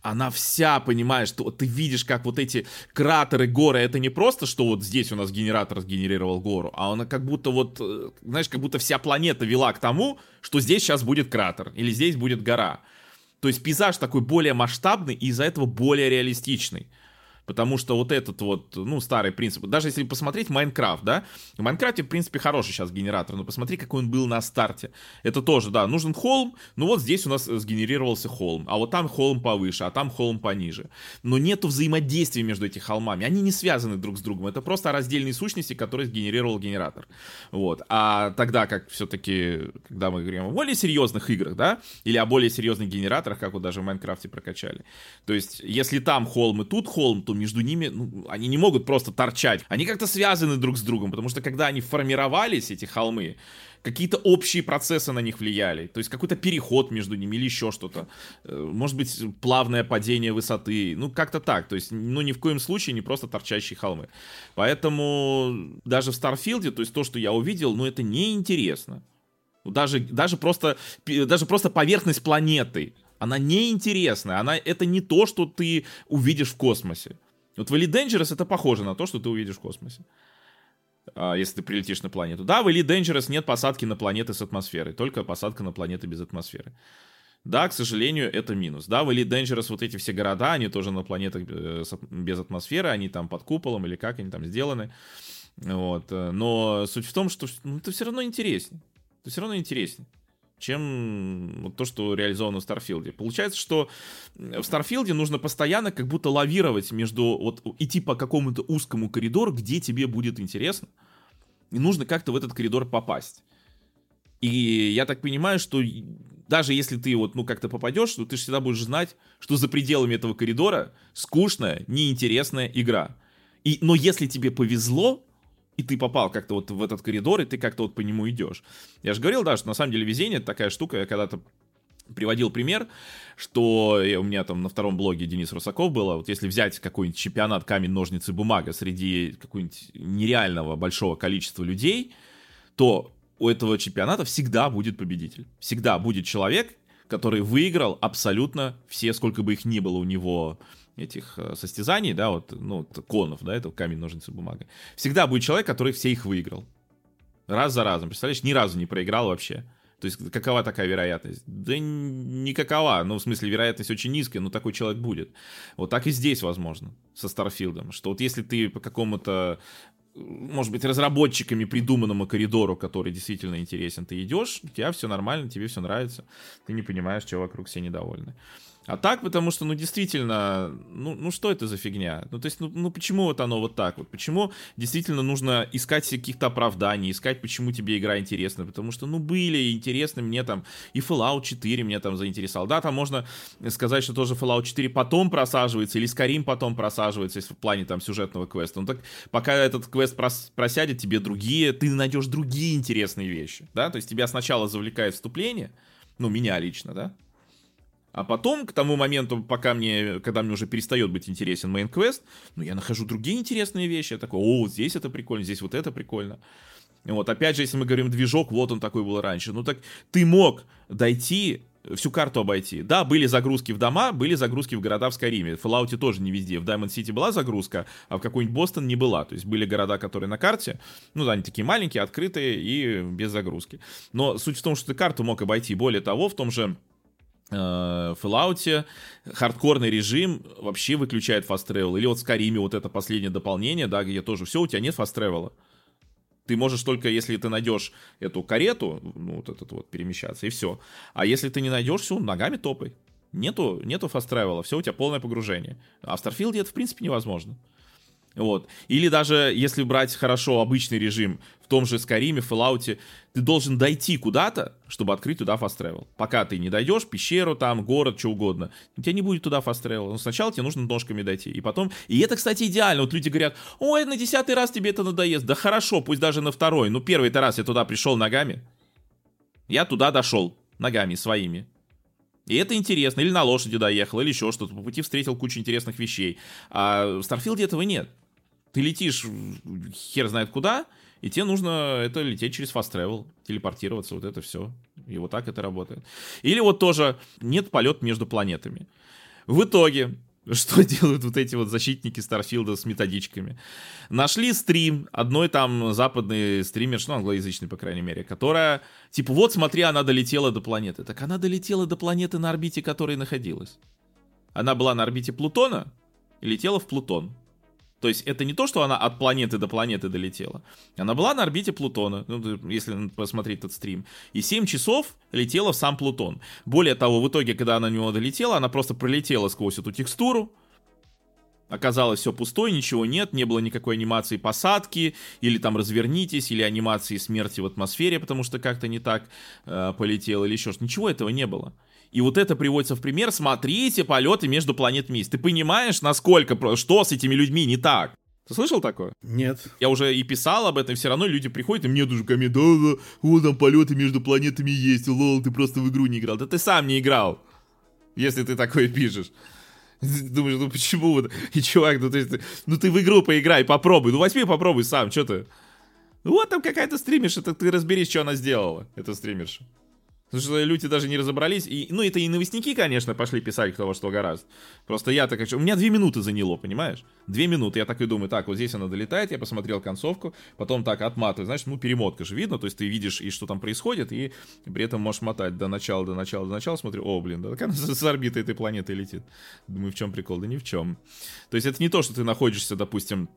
Она вся, понимаешь, что ты видишь, как вот эти кратеры, горы, это не просто, что вот здесь у нас генератор сгенерировал гору, а она как будто вот, э, знаешь, как будто вся планета вела к тому, что здесь сейчас будет кратер, или здесь будет гора. То есть пейзаж такой более масштабный и из-за этого более реалистичный. Потому что вот этот вот, ну, старый принцип, даже если посмотреть Майнкрафт, да, в Майнкрафте, в принципе, хороший сейчас генератор, но посмотри, какой он был на старте. Это тоже, да, нужен холм, ну вот здесь у нас сгенерировался холм, а вот там холм повыше, а там холм пониже. Но нету взаимодействия между этими холмами, они не связаны друг с другом, это просто раздельные сущности, которые сгенерировал генератор. Вот, а тогда как все-таки, когда мы говорим о более серьезных играх, да, или о более серьезных генераторах, как вот даже в Майнкрафте прокачали, то есть, если там холм и тут холм, то между ними, ну, они не могут просто торчать. Они как-то связаны друг с другом, потому что когда они формировались, эти холмы, какие-то общие процессы на них влияли. То есть какой-то переход между ними или еще что-то. Э, может быть, плавное падение высоты. Ну, как-то так. То есть, ну, ни в коем случае не просто торчащие холмы. Поэтому даже в Старфилде, то есть то, что я увидел, ну, это неинтересно. Даже, даже, просто, даже просто поверхность планеты она неинтересная, она, это не то, что ты увидишь в космосе. Вот в Elite Dangerous это похоже на то, что ты увидишь в космосе. А, если ты прилетишь на планету. Да, в Elite Dangerous нет посадки на планеты с атмосферой, только посадка на планеты без атмосферы. Да, к сожалению, это минус. Да, в Elite Dangerous вот эти все города, они тоже на планетах э, без атмосферы, они там под куполом или как они там сделаны. Вот. Э, но суть в том, что ну, это все равно интереснее. Это все равно интереснее чем то, что реализовано в Starfield е. Получается, что в Starfield е нужно постоянно как будто лавировать между, вот идти по какому-то узкому коридору, где тебе будет интересно, и нужно как-то в этот коридор попасть. И я так понимаю, что даже если ты вот, ну, как-то попадешь, то ты всегда будешь знать, что за пределами этого коридора скучная, неинтересная игра. И, но если тебе повезло, и ты попал как-то вот в этот коридор, и ты как-то вот по нему идешь. Я же говорил, да, что на самом деле везение это такая штука, я когда-то приводил пример, что у меня там на втором блоге Денис Русаков было, вот если взять какой-нибудь чемпионат камень, ножницы, бумага среди какого-нибудь нереального большого количества людей, то у этого чемпионата всегда будет победитель. Всегда будет человек, который выиграл абсолютно все, сколько бы их ни было у него этих э, состязаний, да, вот, ну, конов, да, это камень, ножницы, бумага, всегда будет человек, который все их выиграл. Раз за разом, представляешь, ни разу не проиграл вообще. То есть какова такая вероятность? Да никакова. Ну, в смысле, вероятность очень низкая, но такой человек будет. Вот так и здесь возможно со Старфилдом. Что вот если ты по какому-то может быть, разработчиками придуманному коридору, который действительно интересен, ты идешь, у тебя все нормально, тебе все нравится, ты не понимаешь, что вокруг все недовольны. А так, потому что, ну, действительно, ну, ну что это за фигня? Ну, то есть, ну, ну почему вот оно вот так вот? Почему действительно нужно искать каких-то оправданий, искать, почему тебе игра интересна? Потому что, ну, были интересны мне там, и Fallout 4 меня там заинтересовал. Да, там можно сказать, что тоже Fallout 4 потом просаживается, или Skyrim потом просаживается, если в плане там сюжетного квеста. Ну, так пока этот квест прос просядет, тебе другие, ты найдешь другие интересные вещи, да? То есть тебя сначала завлекает вступление, ну, меня лично, да? А потом, к тому моменту, пока мне, когда мне уже перестает быть интересен main квест, ну, я нахожу другие интересные вещи. Я такой, о, здесь это прикольно, здесь вот это прикольно. Вот, опять же, если мы говорим движок, вот он такой был раньше. Ну, так ты мог дойти, всю карту обойти. Да, были загрузки в дома, были загрузки в города в Скайриме. В Fallout тоже не везде. В Diamond City была загрузка, а в какой-нибудь Бостон не была. То есть были города, которые на карте, ну, да, они такие маленькие, открытые и без загрузки. Но суть в том, что ты карту мог обойти. Более того, в том же Fallout хардкорный режим вообще выключает fast travel. Или вот в Skyrim вот это последнее дополнение, да, где тоже все, у тебя нет fast travel. Ты можешь только, если ты найдешь эту карету, ну, вот этот вот, перемещаться, и все. А если ты не найдешь, все, ногами топай. Нету, нету travel, все, у тебя полное погружение. А в Starfield это, в принципе, невозможно. Вот. Или даже, если брать хорошо обычный режим, в том же Скайриме, Fallout, ты должен дойти куда-то, чтобы открыть туда fast travel. Пока ты не дойдешь, пещеру там, город, что угодно, у тебя не будет туда fast travel. Но сначала тебе нужно ножками дойти. И потом... И это, кстати, идеально. Вот люди говорят, ой, на десятый раз тебе это надоест. Да хорошо, пусть даже на второй. Ну, первый-то раз я туда пришел ногами. Я туда дошел ногами своими. И это интересно. Или на лошади доехал, или еще что-то. По пути встретил кучу интересных вещей. А в Старфилде этого нет. Ты летишь хер знает куда, и тебе нужно это лететь через fast travel, телепортироваться, вот это все. И вот так это работает. Или вот тоже нет полет между планетами. В итоге, что делают вот эти вот защитники Старфилда с методичками? Нашли стрим одной там западной стримерши, ну, англоязычной, по крайней мере, которая, типа, вот смотри, она долетела до планеты. Так она долетела до планеты на орбите, которой находилась. Она была на орбите Плутона и летела в Плутон. То есть это не то, что она от планеты до планеты долетела. Она была на орбите Плутона, ну, если посмотреть этот стрим. И 7 часов летела в сам Плутон. Более того, в итоге, когда она на него долетела, она просто пролетела сквозь эту текстуру. Оказалось все пустой, ничего нет, не было никакой анимации посадки, или там развернитесь, или анимации смерти в атмосфере, потому что как-то не так э, полетел, или еще что-то. Ничего этого не было. И вот это приводится в пример. Смотрите полеты между планетами. Ты понимаешь, насколько, что с этими людьми не так? Ты слышал такое? Нет. Я уже и писал об этом, все равно люди приходят, и мне тоже коммент, да, да, вот там полеты между планетами есть, лол, ты просто в игру не играл. Да ты сам не играл, если ты такое пишешь. думаешь, ну почему вот, и чувак, ну, есть, ну ты в игру поиграй, попробуй, ну возьми попробуй сам, что ты. Ну вот там какая-то стримерша, ты разберись, что она сделала, эта стримерша. Потому что люди даже не разобрались. И, ну, это и новостники, конечно, пошли писать, кто во что гораздо. Просто я так... У меня две минуты заняло, понимаешь? Две минуты. Я так и думаю, так, вот здесь она долетает, я посмотрел концовку, потом так отматываю. Знаешь, ну, перемотка же видно, то есть ты видишь, и что там происходит, и при этом можешь мотать до начала, до начала, до начала. Смотрю, о, блин, да как она с орбиты этой планеты летит. Думаю, в чем прикол? Да ни в чем. То есть это не то, что ты находишься, допустим,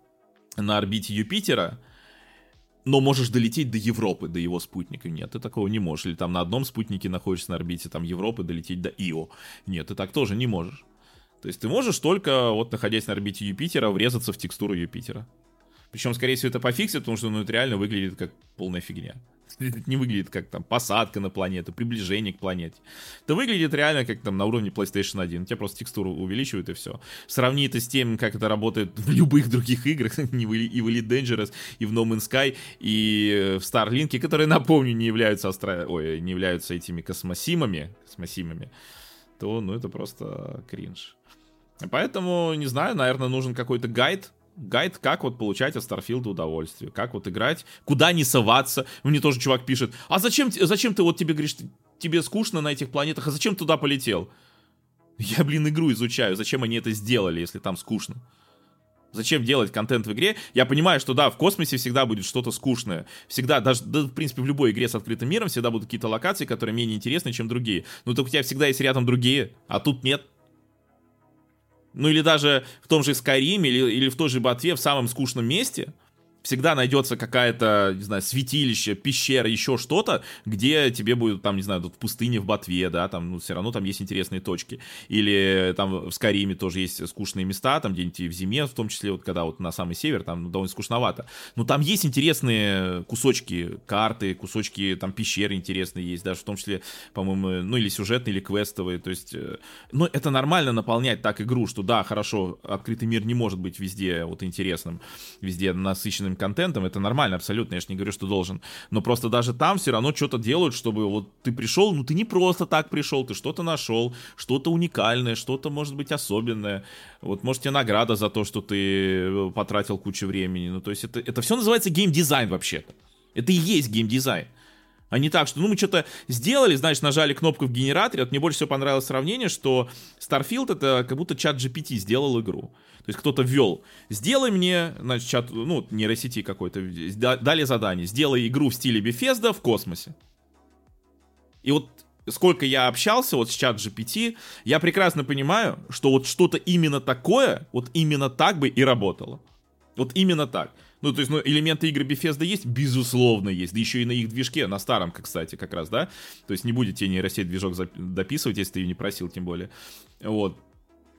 на орбите Юпитера, но можешь долететь до Европы, до его спутника. Нет, ты такого не можешь. Или там на одном спутнике находишься на орбите там Европы, долететь до Ио. Нет, ты так тоже не можешь. То есть ты можешь только, вот находясь на орбите Юпитера, врезаться в текстуру Юпитера. Причем, скорее всего, это пофиксит, потому что ну, это реально выглядит как полная фигня. Это не выглядит как там посадка на планету, приближение к планете. Это выглядит реально как там на уровне PlayStation 1. Тебя просто текстуру увеличивают и все. Сравни это с тем, как это работает в любых других играх, и в Elite Dangerous, и в No Man's Sky, и в Starlink, которые, напомню, не являются, астро... Ой, не являются этими космосимами, космосимами, то, ну, это просто кринж. Поэтому, не знаю, наверное, нужен какой-то гайд, гайд, как вот получать от Старфилда удовольствие, как вот играть, куда не соваться. Мне тоже чувак пишет, а зачем, зачем ты вот тебе говоришь, тебе скучно на этих планетах, а зачем туда полетел? Я, блин, игру изучаю, зачем они это сделали, если там скучно? Зачем делать контент в игре? Я понимаю, что да, в космосе всегда будет что-то скучное. Всегда, даже, да, в принципе, в любой игре с открытым миром всегда будут какие-то локации, которые менее интересны, чем другие. Но только у тебя всегда есть рядом другие, а тут нет. Ну или даже в том же Skyrim или, или в той же Ботве в самом скучном месте — всегда найдется какая-то, не знаю, святилище, пещера, еще что-то, где тебе будет, там, не знаю, тут в пустыне, в Ботве, да, там, ну, все равно там есть интересные точки. Или там в Скариме тоже есть скучные места, там где-нибудь в зиме, в том числе, вот когда вот на самый север, там ну, довольно скучновато. Но там есть интересные кусочки карты, кусочки там пещеры интересные есть, даже в том числе, по-моему, ну, или сюжетные, или квестовые, то есть, э, ну, это нормально наполнять так игру, что да, хорошо, открытый мир не может быть везде вот интересным, везде насыщенным контентом, это нормально абсолютно, я же не говорю, что должен. Но просто даже там все равно что-то делают, чтобы вот ты пришел, ну ты не просто так пришел, ты что-то нашел, что-то уникальное, что-то может быть особенное. Вот может тебе награда за то, что ты э, потратил кучу времени. Ну то есть это, это все называется геймдизайн вообще-то. Это и есть геймдизайн. А не так, что ну мы что-то сделали, знаешь, нажали кнопку в генераторе. Вот мне больше всего понравилось сравнение, что Starfield это как будто чат GPT сделал игру. То есть кто-то ввел, сделай мне, значит, чат, ну, нейросети какой-то, дали задание, сделай игру в стиле Bethesda в космосе. И вот сколько я общался вот с чат GPT, я прекрасно понимаю, что вот что-то именно такое, вот именно так бы и работало. Вот именно так. Ну, то есть, ну, элементы игры Bethesda есть? Безусловно, есть. Да еще и на их движке, на старом, кстати, как раз, да? То есть не будет тебе нейросеть движок дописывать, если ты ее не просил, тем более. Вот.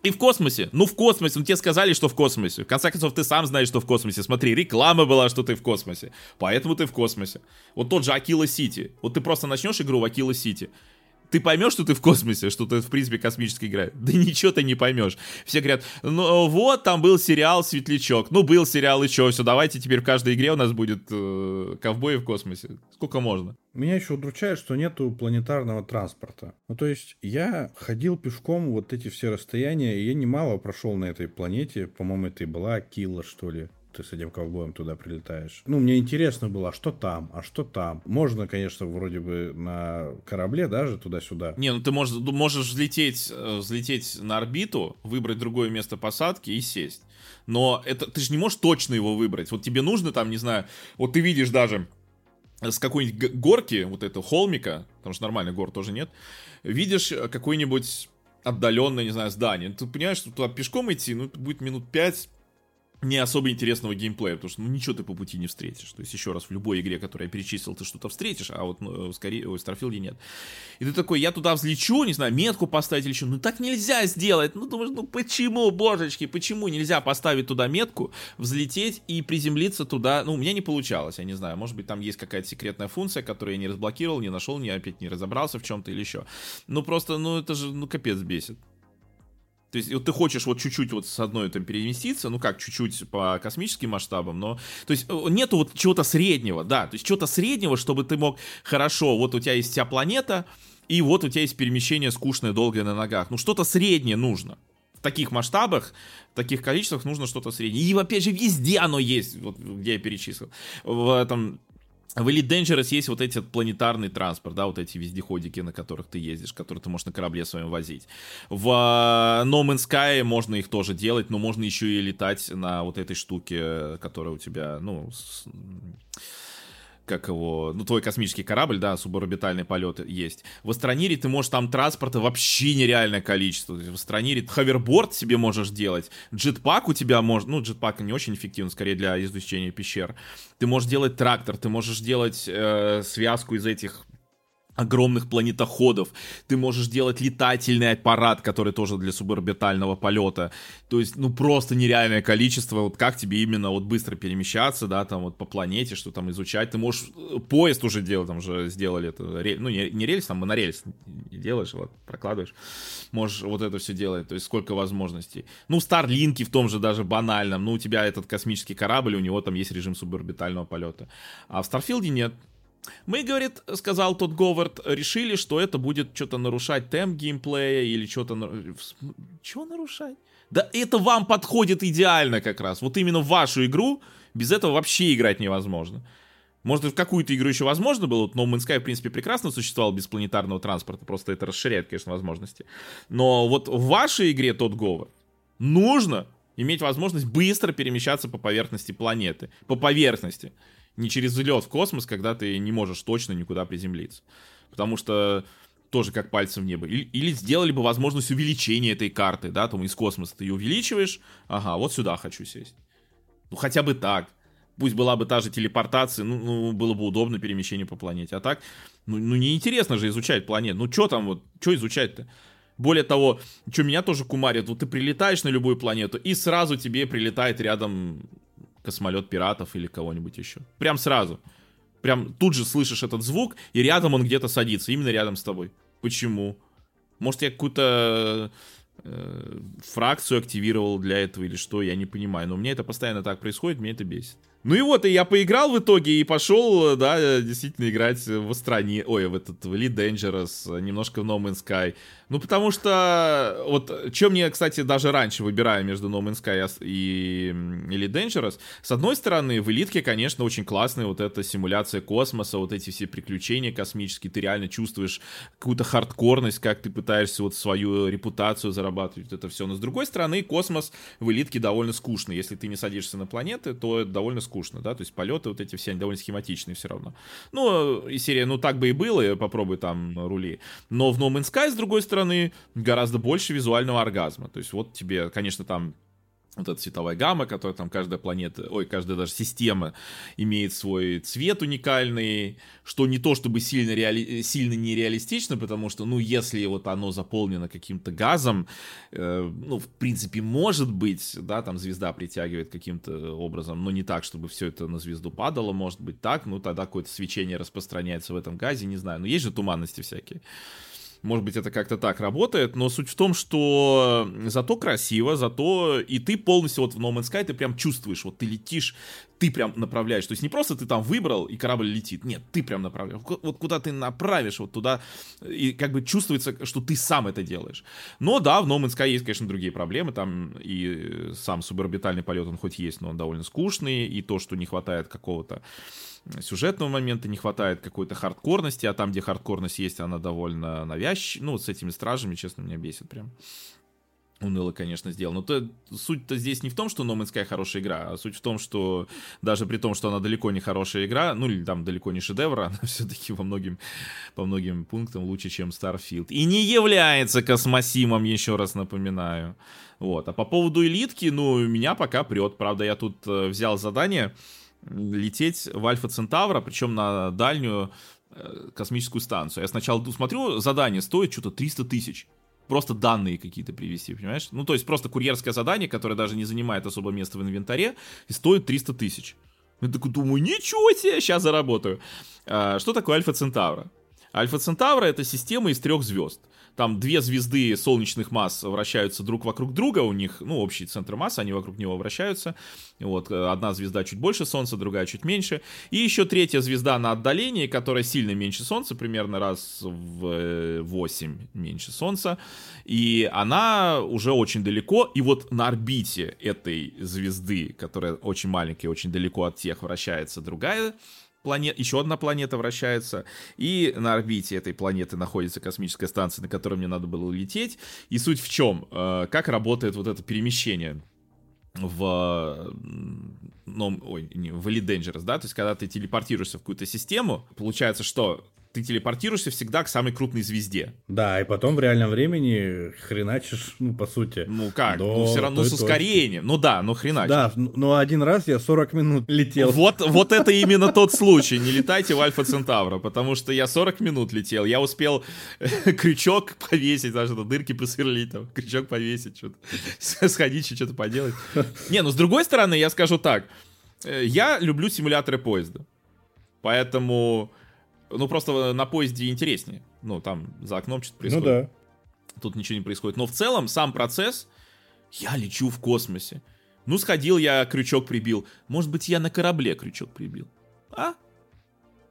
И в космосе. Ну, в космосе. Ну, тебе сказали, что в космосе. В конце концов, ты сам знаешь, что в космосе. Смотри, реклама была, что ты в космосе. Поэтому ты в космосе. Вот тот же Акила Сити. Вот ты просто начнешь игру в Акила Сити ты поймешь, что ты в космосе, что ты, в принципе, космическая игра? Да ничего ты не поймешь. Все говорят, ну вот, там был сериал «Светлячок». Ну, был сериал и что, все, давайте теперь в каждой игре у нас будет э, ковбои в космосе. Сколько можно? Меня еще удручает, что нету планетарного транспорта. Ну, то есть, я ходил пешком вот эти все расстояния, и я немало прошел на этой планете. По-моему, это и была Килла, что ли ты с этим ковбоем туда прилетаешь. Ну, мне интересно было, а что там, а что там. Можно, конечно, вроде бы на корабле даже туда-сюда. Не, ну ты можешь, можешь взлететь, э, взлететь на орбиту, выбрать другое место посадки и сесть. Но это ты же не можешь точно его выбрать. Вот тебе нужно там, не знаю, вот ты видишь даже с какой-нибудь горки, вот этого холмика, потому что нормальных гор тоже нет, видишь какой-нибудь отдаленное, не знаю, здание. Ты понимаешь, что туда пешком идти, ну, будет минут пять не особо интересного геймплея, потому что ну, ничего ты по пути не встретишь. То есть, еще раз, в любой игре, которую я перечислил, ты что-то встретишь, а вот ну, скорее, в Старфилде нет. И ты такой, я туда взлечу, не знаю, метку поставить или что. Ну так нельзя сделать. Ну думаешь, ну почему, божечки, почему нельзя поставить туда метку, взлететь и приземлиться туда? Ну, у меня не получалось, я не знаю. Может быть, там есть какая-то секретная функция, которую я не разблокировал, не нашел, не опять не разобрался в чем-то или еще. Ну просто, ну это же, ну капец бесит. То есть вот ты хочешь вот чуть-чуть вот с одной там переместиться, ну как, чуть-чуть по космическим масштабам, но... То есть нету вот чего-то среднего, да, то есть чего-то среднего, чтобы ты мог, хорошо, вот у тебя есть вся планета, и вот у тебя есть перемещение скучное, долгое на ногах. Ну что-то среднее нужно. В таких масштабах, в таких количествах нужно что-то среднее. И опять же везде оно есть, вот где я перечислил. В этом в Elite Dangerous есть вот эти планетарный транспорт, да, вот эти вездеходики, на которых ты ездишь, которые ты можешь на корабле своем возить. В э, No Man's Sky можно их тоже делать, но можно еще и летать на вот этой штуке, которая у тебя, ну, с как его, ну, твой космический корабль, да, суборбитальный полет есть. В Астронире ты можешь там транспорта вообще нереальное количество. В Астронире ховерборд себе можешь делать, джетпак у тебя может, ну, джетпак не очень эффективен, скорее для изучения пещер. Ты можешь делать трактор, ты можешь делать э, связку из этих огромных планетоходов, ты можешь делать летательный аппарат, который тоже для суборбитального полета, то есть, ну, просто нереальное количество, вот как тебе именно вот быстро перемещаться, да, там вот по планете, что там изучать, ты можешь э, поезд уже делать, там уже сделали это, ну, не, не рельс, там монорельс делаешь, вот, прокладываешь, можешь вот это все делать, то есть сколько возможностей. Ну, Старлинки в том же даже банальном, ну, у тебя этот космический корабль, у него там есть режим суборбитального полета, а в Старфилде нет, мы, говорит, сказал тот Говард, решили, что это будет что-то нарушать темп геймплея или что-то... Чего нарушать? Да это вам подходит идеально как раз. Вот именно вашу игру без этого вообще играть невозможно. Может, в какую-то игру еще возможно было. Вот No Man's Sky, в принципе, прекрасно существовал без планетарного транспорта. Просто это расширяет, конечно, возможности. Но вот в вашей игре тот Говард нужно Иметь возможность быстро перемещаться по поверхности планеты. По поверхности. Не через взлет в космос, когда ты не можешь точно никуда приземлиться. Потому что тоже как пальцем в небо. Или, или сделали бы возможность увеличения этой карты, да, там из космоса ты ее увеличиваешь, ага, вот сюда хочу сесть. Ну, хотя бы так. Пусть была бы та же телепортация, ну, ну было бы удобно перемещение по планете. А так, ну, ну неинтересно же изучать планету. Ну, что там вот, что изучать-то? Более того, что меня тоже кумарит, вот ты прилетаешь на любую планету, и сразу тебе прилетает рядом космолет пиратов или кого-нибудь еще. Прям сразу. Прям тут же слышишь этот звук, и рядом он где-то садится, именно рядом с тобой. Почему? Может, я какую-то э, фракцию активировал для этого или что, я не понимаю. Но у меня это постоянно так происходит, мне это бесит. Ну и вот, и я поиграл в итоге и пошел, да, действительно играть в стране, ой, в этот, в Elite Dangerous, немножко в No Man's Sky. Ну, потому что, вот, что мне, кстати, даже раньше выбираю между No Man's Sky и Elite Dangerous, с одной стороны, в Элитке, конечно, очень классная вот эта симуляция космоса, вот эти все приключения космические, ты реально чувствуешь какую-то хардкорность, как ты пытаешься вот свою репутацию зарабатывать, это все. Но с другой стороны, космос в Элитке довольно скучный. Если ты не садишься на планеты, то это довольно скучно, да, то есть полеты вот эти все, они довольно схематичные все равно. Ну, и серия, ну, так бы и было, попробуй там рули. Но в No Man's Sky, с другой стороны, гораздо больше визуального оргазма. То есть вот тебе, конечно, там вот эта цветовая гамма, которая там каждая планета, ой, каждая даже система имеет свой цвет уникальный, что не то чтобы сильно, реали, сильно нереалистично, потому что, ну, если вот оно заполнено каким-то газом, э, ну, в принципе, может быть, да, там звезда притягивает каким-то образом, но не так, чтобы все это на звезду падало, может быть так, ну, тогда какое-то свечение распространяется в этом газе, не знаю, но есть же туманности всякие. Может быть, это как-то так работает, но суть в том, что зато красиво, зато и ты полностью вот в No Man's Sky ты прям чувствуешь, вот ты летишь, ты прям направляешь. То есть не просто ты там выбрал, и корабль летит. Нет, ты прям направляешь. Вот куда ты направишь, вот туда. И как бы чувствуется, что ты сам это делаешь. Но да, в No Man's Sky есть, конечно, другие проблемы. Там и сам суборбитальный полет, он хоть есть, но он довольно скучный. И то, что не хватает какого-то сюжетного момента, не хватает какой-то хардкорности, а там, где хардкорность есть, она довольно навязчивая. Ну, вот с этими стражами, честно, меня бесит прям. Уныло, конечно, сделал. Но то, суть-то здесь не в том, что No Man's Sky хорошая игра, а суть в том, что даже при том, что она далеко не хорошая игра, ну или там далеко не шедевр, она все-таки во многим, по многим пунктам лучше, чем Starfield. И не является космосимом, еще раз напоминаю. Вот. А по поводу элитки, ну, меня пока прет. Правда, я тут э, взял задание лететь в Альфа Центавра, причем на дальнюю э, космическую станцию. Я сначала смотрю, задание стоит что-то 300 тысяч. Просто данные какие-то привести, понимаешь? Ну, то есть просто курьерское задание, которое даже не занимает особо места в инвентаре, и стоит 300 тысяч. Я такой думаю, ничего себе, сейчас заработаю. А, что такое Альфа Центавра? Альфа Центавра это система из трех звезд там две звезды солнечных масс вращаются друг вокруг друга, у них, ну, общий центр массы, они вокруг него вращаются. Вот, э, одна звезда чуть больше Солнца, другая чуть меньше. И еще третья звезда на отдалении, которая сильно меньше Солнца, примерно раз в 8 э, меньше Солнца. И она уже очень далеко, и вот на орбите этой звезды, которая очень маленькая, очень далеко от тех, вращается другая планет, еще одна планета вращается, и на орбите этой планеты находится космическая станция, на которой мне надо было улететь. И суть в чем? Э, как работает вот это перемещение? в, ну, ой, не, в Elite Dangerous, да, то есть когда ты телепортируешься в какую-то систему, получается, что ты телепортируешься всегда к самой крупной звезде. Да, и потом в реальном времени хреначишь, ну, по сути. Ну как, ну все равно с ускорением. Точки. Ну да, ну хреначишь. Да, но ну, один раз я 40 минут летел. Вот, вот это именно тот случай. Не летайте в Альфа Центавра, потому что я 40 минут летел. Я успел крючок повесить, даже на дырки посверлить, там, крючок повесить, что-то, сходить, что-то поделать. Не, ну с другой стороны, я скажу так. Э, я люблю симуляторы поезда. Поэтому ну, просто на поезде интереснее. Ну, там за окном что-то происходит. Ну да. Тут ничего не происходит. Но в целом сам процесс, я лечу в космосе. Ну, сходил я, крючок прибил. Может быть, я на корабле крючок прибил. А?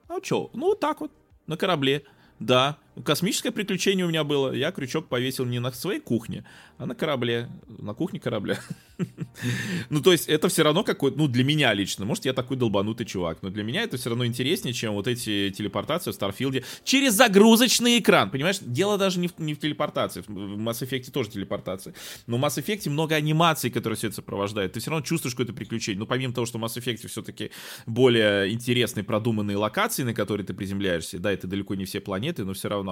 А чё? Ну, так вот, на корабле. Да, Космическое приключение у меня было. Я крючок повесил не на своей кухне, а на корабле. На кухне корабля. Ну, то есть, это все равно какой ну, для меня лично. Может, я такой долбанутый чувак, но для меня это все равно интереснее, чем вот эти телепортации в Старфилде через загрузочный экран. Понимаешь, дело даже не в, не в телепортации. В Mass Effect тоже телепортация. Но в Mass Effect много анимаций, которые все это сопровождают. Ты все равно чувствуешь какое-то приключение. Ну, помимо того, что в Mass Effect все-таки более интересные, продуманные локации, на которые ты приземляешься. Да, это далеко не все планеты, но все равно.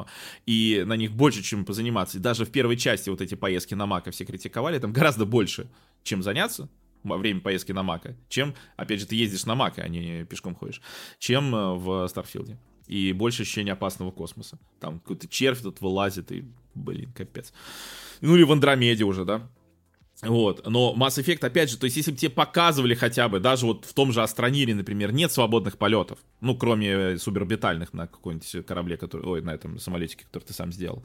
И на них больше, чем позаниматься. Даже в первой части вот эти поездки на Мака все критиковали, там гораздо больше чем заняться во время поездки на Мака, чем, опять же, ты ездишь на Мака, а не пешком ходишь, чем э, в Старфилде. И больше ощущения опасного космоса. Там какой-то червь тут вылазит, и, блин, капец. Ну или в Андромеде уже, да? Вот, но Mass Effect, опять же, то есть если бы тебе показывали хотя бы, даже вот в том же Астронире, например, нет свободных полетов, ну, кроме э, суборбитальных на каком-нибудь корабле, который, ой, на этом самолетике, который ты сам сделал,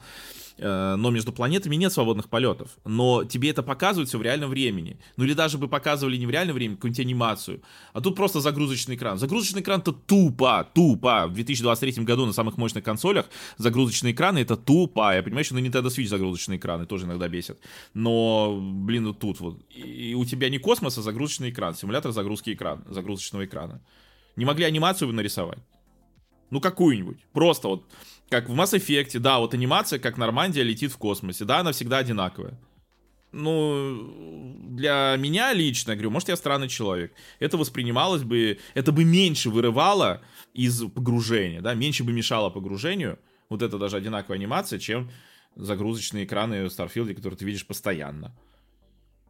э, но между планетами нет свободных полетов, но тебе это показывают все в реальном времени, ну или даже бы показывали не в реальном времени, какую-нибудь анимацию, а тут просто загрузочный экран. Загрузочный экран-то тупо, тупо, в 2023 году на самых мощных консолях загрузочные экраны это тупо, я понимаю, что на Nintendo Switch загрузочные экраны тоже иногда бесят, но, блин, вот тут вот. И у тебя не космос, а загрузочный экран. Симулятор загрузки экрана, загрузочного экрана. Не могли анимацию нарисовать? Ну, какую-нибудь. Просто вот, как в Mass Effect, да, вот анимация, как Нормандия летит в космосе, да, она всегда одинаковая. Ну, для меня лично, говорю, может, я странный человек. Это воспринималось бы, это бы меньше вырывало из погружения, да, меньше бы мешало погружению, вот это даже одинаковая анимация, чем загрузочные экраны в Starfield, которые ты видишь постоянно.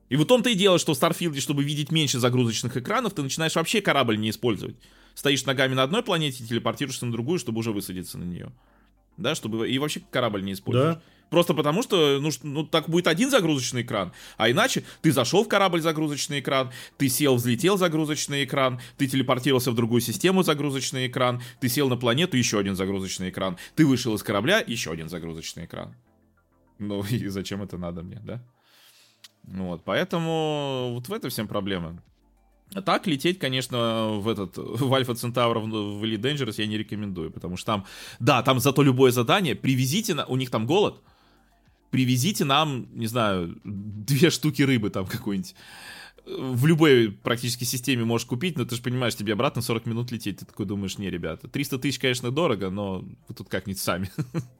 И вот том-то и дело, что в Старфилде, чтобы видеть меньше загрузочных экранов, ты начинаешь вообще корабль не использовать. Стоишь ногами на одной планете, телепортируешься на другую, чтобы уже высадиться на нее. Да, чтобы... И вообще корабль не используешь. Да. Просто потому что, ну, ну, так будет один загрузочный экран, а иначе ты зашел в корабль загрузочный экран, ты сел, взлетел загрузочный экран, ты телепортировался в другую систему загрузочный экран, ты сел на планету, еще один загрузочный экран, ты вышел из корабля, еще один загрузочный экран. Ну и зачем это надо мне, да? Вот, поэтому вот в этом всем проблема. А так лететь, конечно, в этот в Альфа Центавр в Elite Dangerous я не рекомендую, потому что там, да, там зато любое задание, привезите, на, у них там голод, привезите нам, не знаю, две штуки рыбы там какой-нибудь. В любой практически системе можешь купить, но ты же понимаешь, тебе обратно 40 минут лететь. Ты такой думаешь, не, ребята, 300 тысяч, конечно, дорого, но вы тут как-нибудь сами.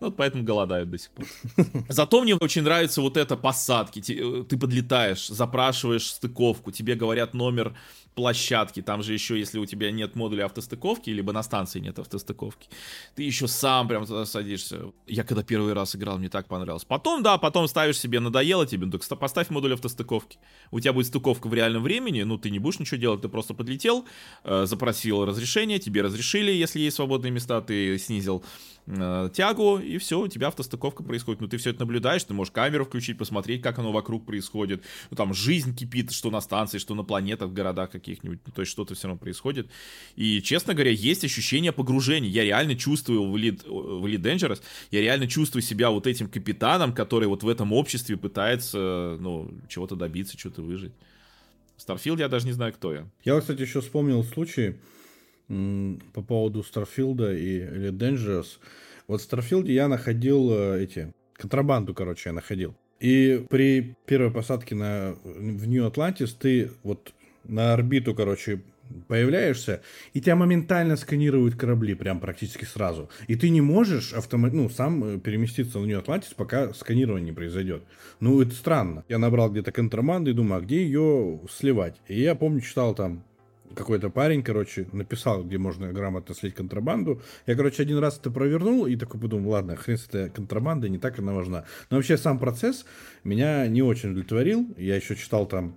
Вот поэтому голодают до сих пор. Зато мне очень нравится вот это посадки. Э, ты подлетаешь, запрашиваешь стыковку, тебе говорят номер площадки, там же еще, если у тебя нет модуля автостыковки, либо на станции нет автостыковки, ты еще сам прям туда садишься. Я когда первый раз играл, мне так понравилось. Потом, да, потом ставишь себе, надоело тебе, ну так поставь модуль автостыковки. У тебя будет стыковка в реальном времени, ну ты не будешь ничего делать, ты просто подлетел, э, запросил разрешение, тебе разрешили, если есть свободные места, ты снизил э, тягу, и все, у тебя автостыковка происходит. Ну, ты все это наблюдаешь, ты можешь камеру включить, посмотреть, как оно вокруг происходит. Ну, там жизнь кипит, что на станции, что на планетах, в городах каких-нибудь. Ну, то есть что-то все равно происходит. И, честно говоря, есть ощущение погружения. Я реально чувствую в Elite, в Elite Dangerous, я реально чувствую себя вот этим капитаном, который вот в этом обществе пытается, ну, чего-то добиться, что-то выжить. Starfield я даже не знаю, кто я. Я, кстати, еще вспомнил случай по поводу Starfield а и Elite Dangerous. Вот в Starfield е я находил э, эти, контрабанду, короче, я находил. И при первой посадке на, в Нью-Атлантис ты вот на орбиту, короче, появляешься, и тебя моментально сканируют корабли, прям практически сразу. И ты не можешь автомат, ну, сам э, переместиться в Нью-Атлантис, пока сканирование не произойдет. Ну, это странно. Я набрал где-то контрабанды и думаю, а где ее сливать? И я помню, читал там какой-то парень, короче, написал, где можно грамотно слить контрабанду. Я, короче, один раз это провернул и такой подумал, ладно, хрен с этой контрабандой, не так она важна. Но вообще сам процесс меня не очень удовлетворил. Я еще читал там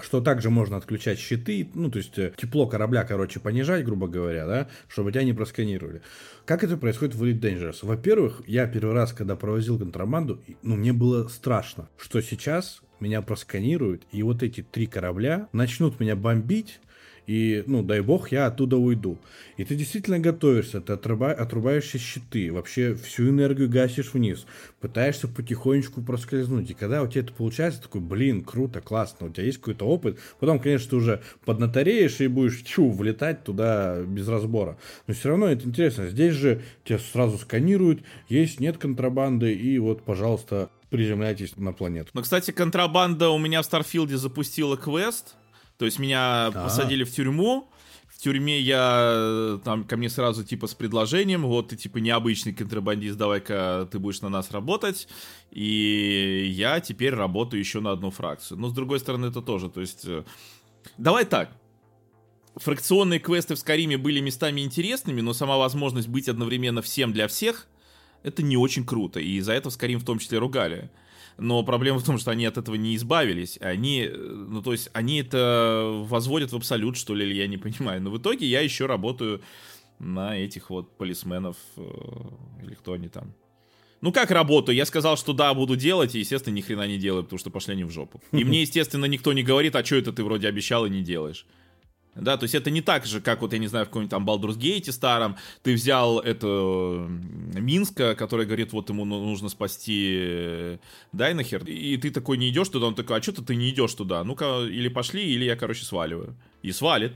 что также можно отключать щиты, ну, то есть э, тепло корабля, короче, понижать, грубо говоря, да, чтобы тебя не просканировали. Как это происходит в Elite Dangerous? Во-первых, я первый раз, когда провозил контрабанду, ну, мне было страшно, что сейчас меня просканируют, и вот эти три корабля начнут меня бомбить, и, ну, дай бог, я оттуда уйду. И ты действительно готовишься, ты отруба, отрубаешь щиты, вообще всю энергию гасишь вниз, пытаешься потихонечку проскользнуть. И когда у тебя это получается, такой, блин, круто, классно, у тебя есть какой-то опыт. Потом, конечно, ты уже поднатореешь и будешь чу, влетать туда без разбора. Но все равно это интересно. Здесь же тебя сразу сканируют, есть, нет контрабанды, и вот, пожалуйста, приземляйтесь на планету. Но, кстати, контрабанда у меня в Старфилде запустила квест, то есть меня А-а-а. посадили в тюрьму, в тюрьме я там ко мне сразу типа с предложением, вот ты типа необычный контрабандист, давай-ка ты будешь на нас работать, и я теперь работаю еще на одну фракцию. Но с другой стороны это тоже, то есть э, давай так, фракционные квесты в Скариме были местами интересными, но сама возможность быть одновременно всем для всех это не очень круто, и за это в Скарим в том числе ругали. Но проблема в том, что они от этого не избавились. Они, ну то есть, они это возводят в абсолют, что ли, я не понимаю. Но в итоге я еще работаю на этих вот полисменов, э, или кто они там. Ну как работаю? Я сказал, что да, буду делать, и, естественно, ни хрена не делаю, потому что пошли они в жопу. И мне, естественно, никто не говорит, а что это ты вроде обещал и не делаешь. Да, то есть это не так же, как вот, я не знаю, в каком-нибудь там Baldur's Gate старом, ты взял это Минска, который говорит, вот ему ну, нужно спасти э, Дайнахер, и ты такой не идешь туда, он такой, а что-то ты не идешь туда, ну-ка, или пошли, или я, короче, сваливаю. И свалит.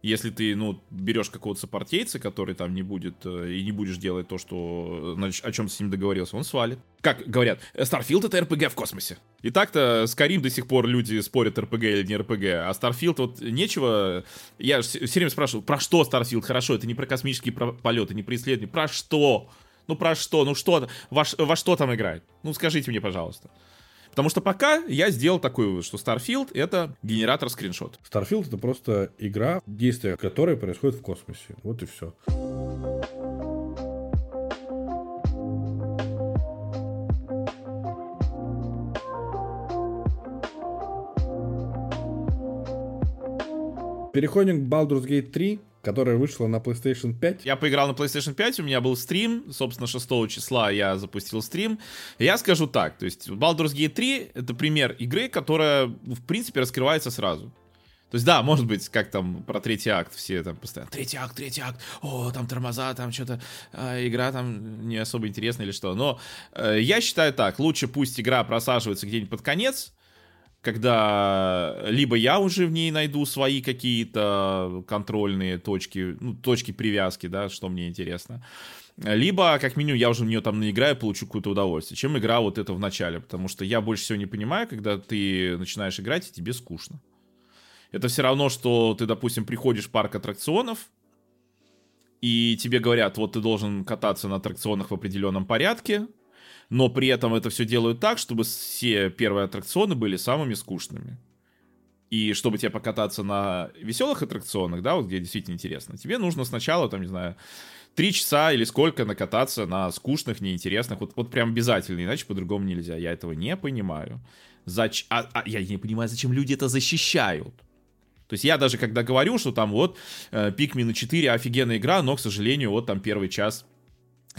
Если ты, ну, берешь какого-то сопартейца, который там не будет, э, и не будешь делать то, что, значит, о чем с ним договорился, он свалит. Как говорят, Starfield это РПГ в космосе. И так-то с Карим до сих пор люди спорят, РПГ или не РПГ, а Starfield вот нечего... Я все время спрашиваю, про что Starfield? Хорошо, это не про космические полеты, не про исследования, про что? Ну про что? Ну что? Во, во что там играет? Ну скажите мне, пожалуйста. Потому что пока я сделал такой вывод, что Starfield — это генератор скриншот. Starfield — это просто игра, действие которой происходит в космосе. Вот и все. Переходим к Baldur's Gate 3 которая вышла на PlayStation 5. Я поиграл на PlayStation 5, у меня был стрим, собственно, 6 числа я запустил стрим. Я скажу так, то есть Baldur's Gate 3 это пример игры, которая, в принципе, раскрывается сразу. То есть, да, может быть, как там про третий акт все там постоянно, третий акт, третий акт, о, там тормоза, там что-то, э, игра там не особо интересная или что. Но э, я считаю так, лучше пусть игра просаживается где-нибудь под конец, когда либо я уже в ней найду свои какие-то контрольные точки, ну, точки привязки, да, что мне интересно, либо, как минимум, я уже в нее там наиграю, получу какое-то удовольствие, чем игра вот это в начале, потому что я больше всего не понимаю, когда ты начинаешь играть, и тебе скучно. Это все равно, что ты, допустим, приходишь в парк аттракционов, и тебе говорят, вот ты должен кататься на аттракционах в определенном порядке, но при этом это все делают так, чтобы все первые аттракционы были самыми скучными. И чтобы тебе покататься на веселых аттракционах, да, вот где действительно интересно, тебе нужно сначала, там, не знаю, три часа или сколько накататься на скучных, неинтересных, вот, вот прям обязательно, иначе по-другому нельзя. Я этого не понимаю. Зач... А, а, я не понимаю, зачем люди это защищают. То есть я даже когда говорю, что там вот э, Pikmin 4 офигенная игра, но, к сожалению, вот там первый час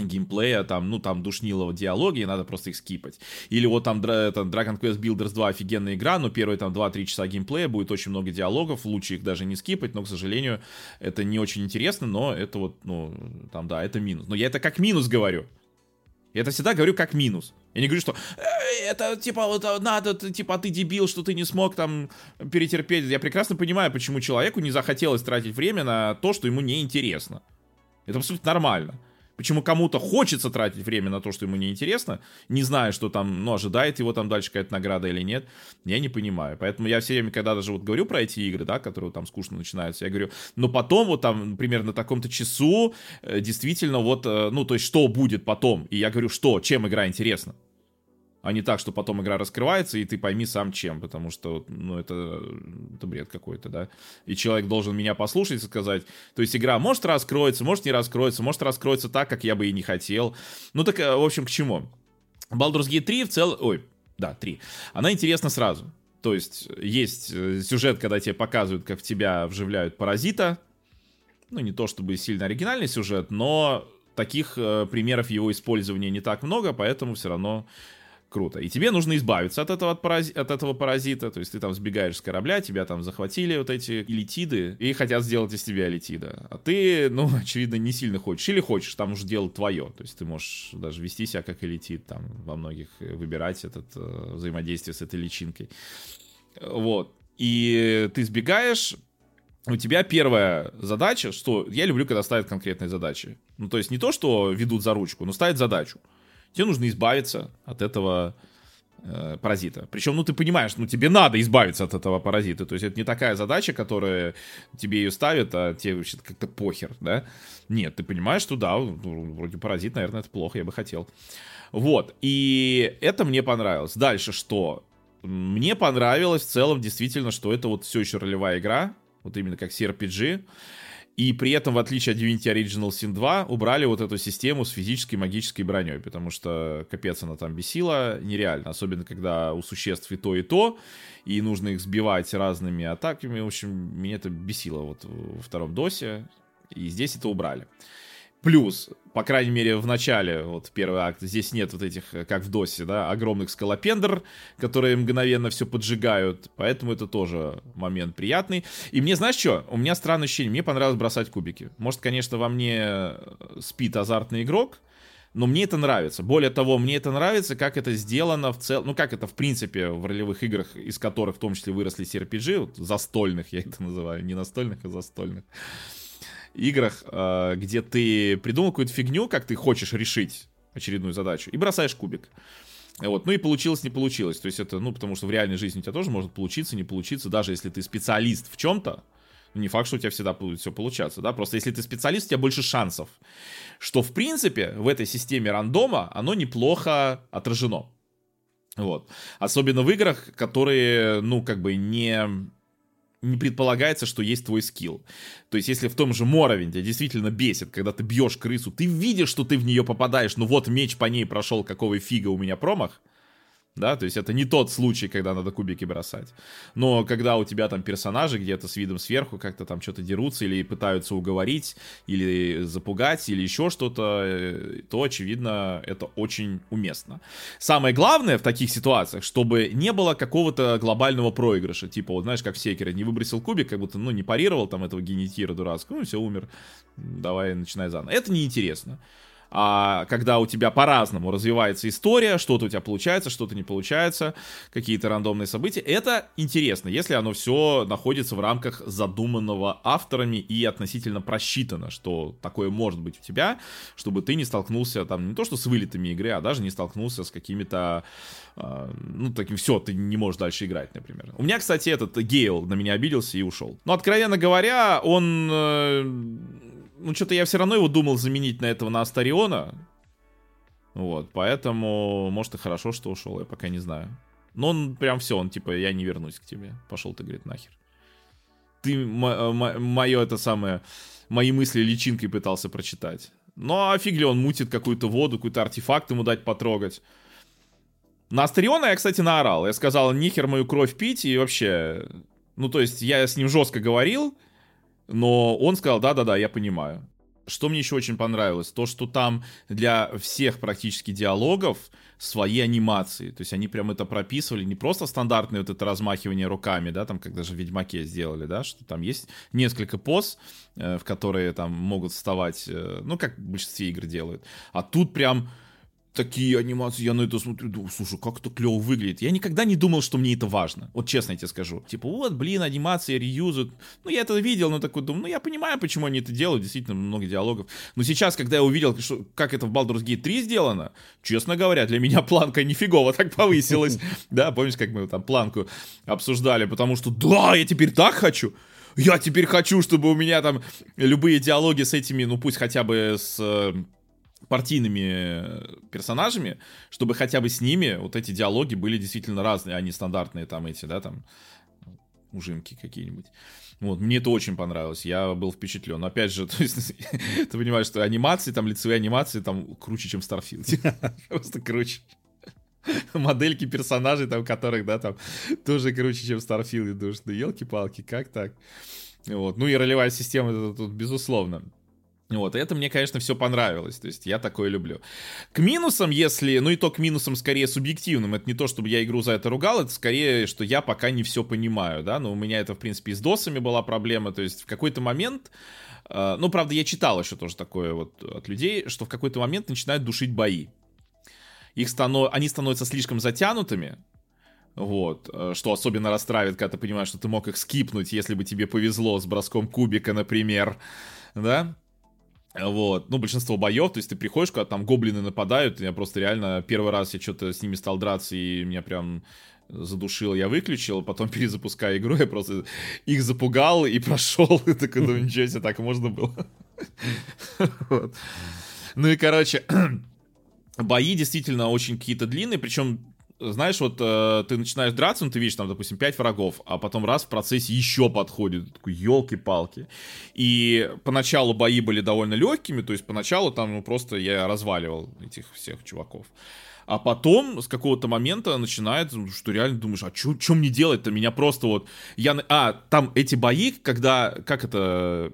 геймплея, там, ну, там душнилого диалоги, и надо просто их скипать. Или вот там это, Dragon Quest Builders 2 офигенная игра, но первые там 2-3 часа геймплея будет очень много диалогов, лучше их даже не скипать, но, к сожалению, это не очень интересно, но это вот, ну, там, да, это минус. Но я это как минус говорю. Я это всегда говорю как минус. Я не говорю, что э, это типа вот а, надо, типа ты дебил, что ты не смог там перетерпеть. Я прекрасно понимаю, почему человеку не захотелось тратить время на то, что ему не интересно. Это абсолютно нормально. Почему кому-то хочется тратить время на то, что ему неинтересно, не зная, что там, ну, ожидает его там дальше какая-то награда или нет, я не понимаю. Поэтому я все время, когда даже вот говорю про эти игры, да, которые там скучно начинаются, я говорю, но потом вот там, например, на таком-то часу э, действительно вот, э, ну, то есть что будет потом? И я говорю, что, чем игра интересна? А не так, что потом игра раскрывается, и ты пойми сам чем, потому что, ну, это, это бред какой-то, да. И человек должен меня послушать и сказать, то есть игра может раскроется, может не раскроется, может раскроется так, как я бы и не хотел. Ну, так, э, в общем, к чему? Baldur's Gate 3 в целом... Ой, да, 3. Она интересна сразу. То есть есть э, сюжет, когда тебе показывают, как в тебя вживляют паразита. Ну, не то чтобы сильно оригинальный сюжет, но таких э, примеров его использования не так много, поэтому все равно круто. И тебе нужно избавиться от этого, от, парази- от этого паразита, то есть ты там сбегаешь с корабля, тебя там захватили вот эти элитиды и хотят сделать из тебя элитида. А ты, ну, очевидно, не сильно хочешь. Или хочешь, там уже дело твое. То есть ты можешь даже вести себя как элитид, там во многих э, выбирать этот э, взаимодействие с этой личинкой. Вот. И ты сбегаешь, у тебя первая задача, что я люблю, когда ставят конкретные задачи. Ну, то есть не то, что ведут за ручку, но ставят задачу. Тебе нужно избавиться от этого э, паразита. Причем, ну, ты понимаешь, ну, тебе надо избавиться от этого паразита. То есть это не такая задача, которая тебе ее ставят, а тебе вообще как-то похер, да? Нет, ты понимаешь, что да, ну, вроде паразит, наверное, это плохо, я бы хотел. Вот, и это мне понравилось. Дальше что? Мне понравилось в целом действительно, что это вот все еще ролевая игра, вот именно как CRPG. И при этом, в отличие от Divinity Original Sin 2, убрали вот эту систему с физической магической броней, потому что капец она там бесила нереально, особенно когда у существ и то, и то, и нужно их сбивать разными атаками. В общем, меня это бесило вот во втором досе, и здесь это убрали. Плюс, по крайней мере, в начале, вот первый акт, здесь нет вот этих, как в Досе, да, огромных скалопендр, которые мгновенно все поджигают, поэтому это тоже момент приятный. И мне, знаешь что, у меня странное ощущение, мне понравилось бросать кубики. Может, конечно, во мне спит азартный игрок, но мне это нравится. Более того, мне это нравится, как это сделано в целом, ну, как это, в принципе, в ролевых играх, из которых в том числе выросли CRPG, вот, застольных я это называю, не настольных, а застольных играх, э, где ты придумал какую-то фигню, как ты хочешь решить очередную задачу, и бросаешь кубик. Вот, ну и получилось, не получилось. То есть это, ну, потому что в реальной жизни у тебя тоже может получиться, не получиться, даже если ты специалист в чем-то, не факт, что у тебя всегда будет все получаться, да, просто если ты специалист, у тебя больше шансов. Что, в принципе, в этой системе рандома оно неплохо отражено. Вот. Особенно в играх, которые, ну, как бы не не предполагается, что есть твой скилл. То есть, если в том же Моровин тебя действительно бесит, когда ты бьешь крысу, ты видишь, что ты в нее попадаешь, но вот меч по ней прошел, какого фига у меня промах, да, то есть это не тот случай, когда надо кубики бросать. Но когда у тебя там персонажи где-то с видом сверху как-то там что-то дерутся или пытаются уговорить, или запугать, или еще что-то, э, то, очевидно, это очень уместно. Самое главное в таких ситуациях, чтобы не было какого-то глобального проигрыша, типа, вот знаешь, как в Секере, не выбросил кубик, как будто, ну, не парировал там этого генетира дурацкого, ну, все, умер, давай начинай заново. Это неинтересно а, когда у тебя по-разному развивается история, что-то у тебя получается, что-то не получается, какие-то рандомные события. Это интересно, если оно все находится в рамках задуманного авторами и относительно просчитано, что такое может быть у тебя, чтобы ты не столкнулся там не то что с вылетами игры, а даже не столкнулся с какими-то а, ну, таким, все, ты не можешь дальше играть, например. У меня, кстати, этот Гейл на меня обиделся и ушел. Но, откровенно говоря, он э, ну, что-то я все равно его думал заменить на этого, на Астариона. Вот, поэтому, может, и хорошо, что ушел, я пока не знаю. Но он прям все, он типа, я не вернусь к тебе. Пошел ты, говорит, нахер. Ты мое это самое, мои мысли личинкой пытался прочитать. Ну, а фиг ли он мутит какую-то воду, какой-то артефакт ему дать потрогать. На Астариона я, кстати, наорал. Я сказал, нихер мою кровь пить и вообще... Ну, то есть, я с ним жестко говорил, но он сказал, да-да-да, я понимаю. Что мне еще очень понравилось, то, что там для всех практически диалогов свои анимации. То есть они прям это прописывали, не просто стандартное вот это размахивание руками, да, там, как даже в Ведьмаке сделали, да, что там есть несколько поз, э, в которые там могут вставать, э, ну, как в большинстве игр делают. А тут прям такие анимации, я на это смотрю, думаю, слушай, как это клево выглядит. Я никогда не думал, что мне это важно. Вот честно я тебе скажу. Типа, вот, блин, анимация, реюзают. Ну, я это видел, но такой думаю, ну, я понимаю, почему они это делают, действительно, много диалогов. Но сейчас, когда я увидел, что, как это в Baldur's Gate 3 сделано, честно говоря, для меня планка нифигово так повысилась. Да, помнишь, как мы там планку обсуждали, потому что, да, я теперь так хочу я теперь хочу, чтобы у меня там любые диалоги с этими, ну пусть хотя бы с э, партийными персонажами, чтобы хотя бы с ними вот эти диалоги были действительно разные, а не стандартные там эти, да, там ужимки какие-нибудь. Вот, мне это очень понравилось, я был впечатлен. Опять же, то есть, ты понимаешь, что анимации, там, лицевые анимации, там, круче, чем в Starfield. Просто круче. Модельки персонажей, там, которых, да, там, тоже круче, чем в Starfield. Думаешь, ну, елки-палки, как так? Вот. Ну и ролевая система, это тут, безусловно. Вот, и это мне, конечно, все понравилось, то есть я такое люблю. К минусам, если, ну и то к минусам скорее субъективным, это не то, чтобы я игру за это ругал, это скорее, что я пока не все понимаю, да, но у меня это, в принципе, и с досами была проблема, то есть в какой-то момент, э, ну, правда, я читал еще тоже такое вот от людей, что в какой-то момент начинают душить бои. Их станов... Они становятся слишком затянутыми, вот, э, что особенно расстраивает, когда ты понимаешь, что ты мог их скипнуть, если бы тебе повезло с броском кубика, например, да, вот, ну, большинство боев, то есть ты приходишь, когда там гоблины нападают, я просто реально первый раз я что-то с ними стал драться, и меня прям задушил, я выключил, потом перезапускаю игру, я просто их запугал и прошел, и такой, ну ничего себе, так можно было. Ну и, короче, бои действительно очень какие-то длинные, причем знаешь, вот э, ты начинаешь драться, ну, ты видишь там, допустим, 5 врагов, а потом раз в процессе еще подходит, такой, елки-палки. И поначалу бои были довольно легкими, то есть поначалу там ну, просто я разваливал этих всех чуваков. А потом с какого-то момента начинает, ну, что реально думаешь, а что мне делать-то? Меня просто вот... Я... А, там эти бои, когда... Как это...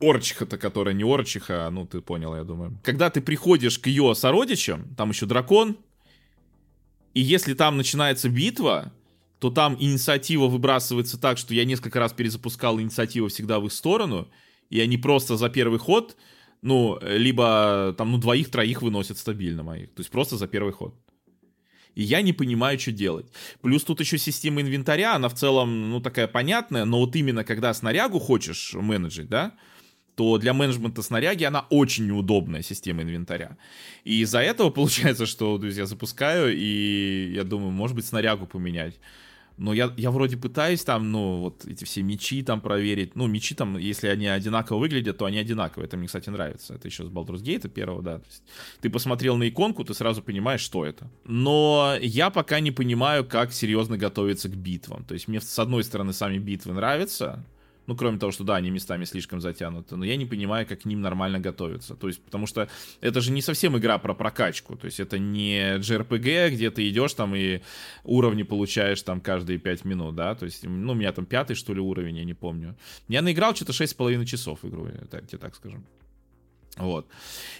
Орчиха-то, которая не Орчиха, ну ты понял, я думаю. Когда ты приходишь к ее сородичам, там еще дракон, и если там начинается битва, то там инициатива выбрасывается так, что я несколько раз перезапускал инициативу всегда в их сторону, и они просто за первый ход, ну, либо там, ну, двоих-троих выносят стабильно моих. То есть просто за первый ход. И я не понимаю, что делать. Плюс тут еще система инвентаря, она в целом, ну, такая понятная, но вот именно когда снарягу хочешь менеджить, да, то для менеджмента снаряги она очень неудобная система инвентаря. И из-за этого получается, что то есть, я запускаю, и я думаю, может быть, снарягу поменять. Но я, я вроде пытаюсь там, ну, вот эти все мечи там проверить. Ну, мечи там, если они одинаково выглядят, то они одинаковые. Это мне, кстати, нравится. Это еще с Baldur's Gate первого, да. То есть, ты посмотрел на иконку, ты сразу понимаешь, что это. Но я пока не понимаю, как серьезно готовиться к битвам. То есть мне, с одной стороны, сами битвы нравятся, ну, кроме того, что да, они местами слишком затянуты, но я не понимаю, как к ним нормально готовиться. То есть, потому что это же не совсем игра про прокачку. То есть, это не JRPG, где ты идешь там и уровни получаешь там каждые 5 минут, да. То есть, ну, у меня там пятый, что ли, уровень, я не помню. Я наиграл что-то 6,5 часов игру, я тебе так скажу. Вот.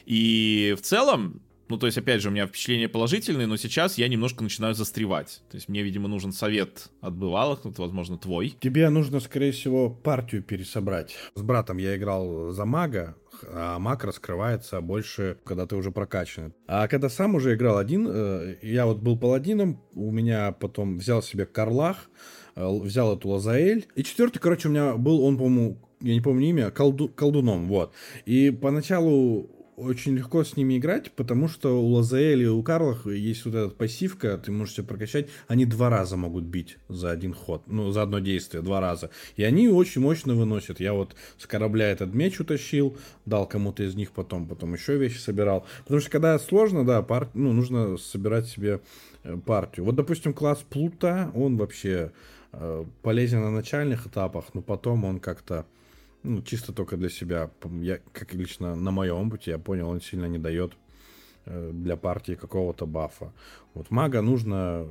И в целом, ну, то есть, опять же, у меня впечатления положительные, но сейчас я немножко начинаю застревать. То есть, мне, видимо, нужен совет от бывалых, вот, возможно, твой. Тебе нужно, скорее всего, партию пересобрать. С братом я играл за мага, а маг раскрывается больше, когда ты уже прокачан. А когда сам уже играл один, э, я вот был паладином, у меня потом взял себе Карлах, э, взял эту Лазаэль. И четвертый, короче, у меня был, он, по-моему, я не помню имя, колду, колдуном, вот. И поначалу очень легко с ними играть, потому что у Лазаэля и у Карлах есть вот эта пассивка, ты можешь себя прокачать, они два раза могут бить за один ход, ну, за одно действие, два раза. И они очень мощно выносят. Я вот с корабля этот меч утащил, дал кому-то из них потом, потом еще вещи собирал. Потому что когда сложно, да, пар... ну, нужно собирать себе э, партию. Вот, допустим, класс Плута, он вообще э, полезен на начальных этапах, но потом он как-то ну, чисто только для себя. Я, как лично на моем опыте, я понял, он сильно не дает э, для партии какого-то бафа. Вот мага нужно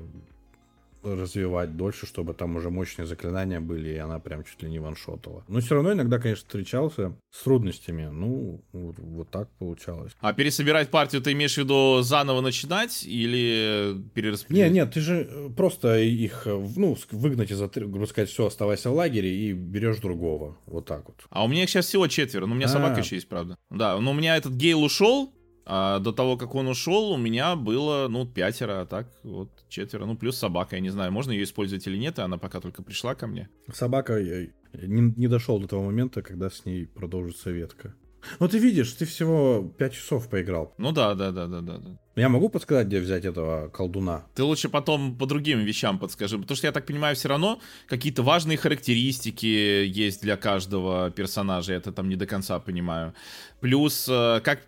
развивать дольше, чтобы там уже мощные заклинания были, и она прям чуть ли не ваншотала. Но все равно иногда, конечно, встречался с трудностями. Ну, вот, вот так получалось. А пересобирать партию ты имеешь в виду заново начинать или перераспределить? Нет, нет, ты же э, просто их, ну, выгнать из, грубо сказать, все, оставайся в лагере и берешь другого. Вот так вот. А у меня их сейчас всего четверо, но у меня А-а-а. собака еще есть, правда. Да, но у меня этот Гейл ушел, а до того, как он ушел, у меня было, ну, пятеро, а так вот четверо. Ну, плюс собака, я не знаю, можно ее использовать или нет, и она пока только пришла ко мне. Собака, я не, не дошел до того момента, когда с ней продолжится ветка. Ну, ты видишь, ты всего 5 часов поиграл. Ну да, да, да, да, да. да. Я могу подсказать, где взять этого колдуна? Ты лучше потом по другим вещам подскажи, потому что я так понимаю, все равно какие-то важные характеристики есть для каждого персонажа, я это там не до конца понимаю. Плюс, э, как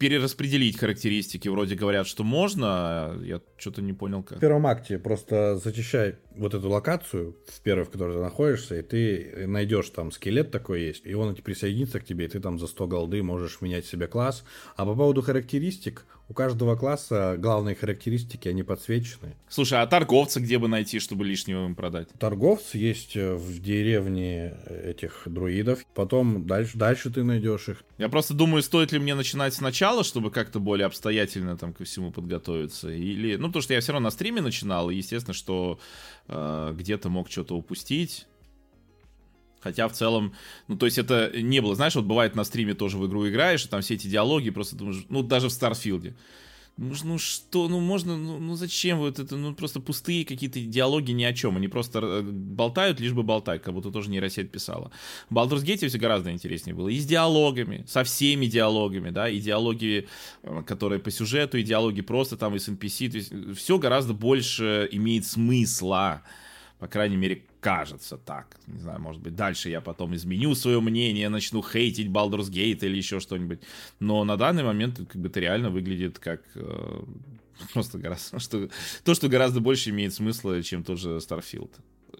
перераспределить характеристики. Вроде говорят, что можно, а я что-то не понял как. В первом акте просто зачищай вот эту локацию, в первой, в которой ты находишься, и ты найдешь там скелет такой есть, и он присоединится к тебе, и ты там за 100 голды можешь менять себе класс. А по поводу характеристик, У каждого класса главные характеристики, они подсвечены. Слушай, а торговца где бы найти, чтобы лишнего им продать? Торговцы есть э, в деревне этих друидов. Потом дальше, дальше ты найдешь их. Я просто думаю, стоит ли мне начинать сначала, чтобы как-то более обстоятельно там ко всему подготовиться. Или, ну, потому что я все равно на стриме начинал, и естественно, что э, где-то мог что-то упустить. Хотя в целом, ну то есть это не было, знаешь, вот бывает на стриме тоже в игру играешь, и там все эти диалоги просто думаешь, ну даже в Старфилде. Ну, ну что, ну можно, ну, ну зачем вот это, ну просто пустые какие-то диалоги ни о чем, они просто э, болтают, лишь бы болтать, как будто тоже нейросеть писала. В Baldur's Gate все гораздо интереснее было, и с диалогами, со всеми диалогами, да, и диалоги, э, которые по сюжету, и диалоги просто там из NPC, то есть э, все гораздо больше имеет смысла, по крайней мере, кажется так. Не знаю, может быть, дальше я потом изменю свое мнение, начну хейтить Baldur's Gate или еще что-нибудь. Но на данный момент как бы это реально выглядит как э, просто гораздо, что, то, что гораздо больше имеет смысла, чем тот же Starfield.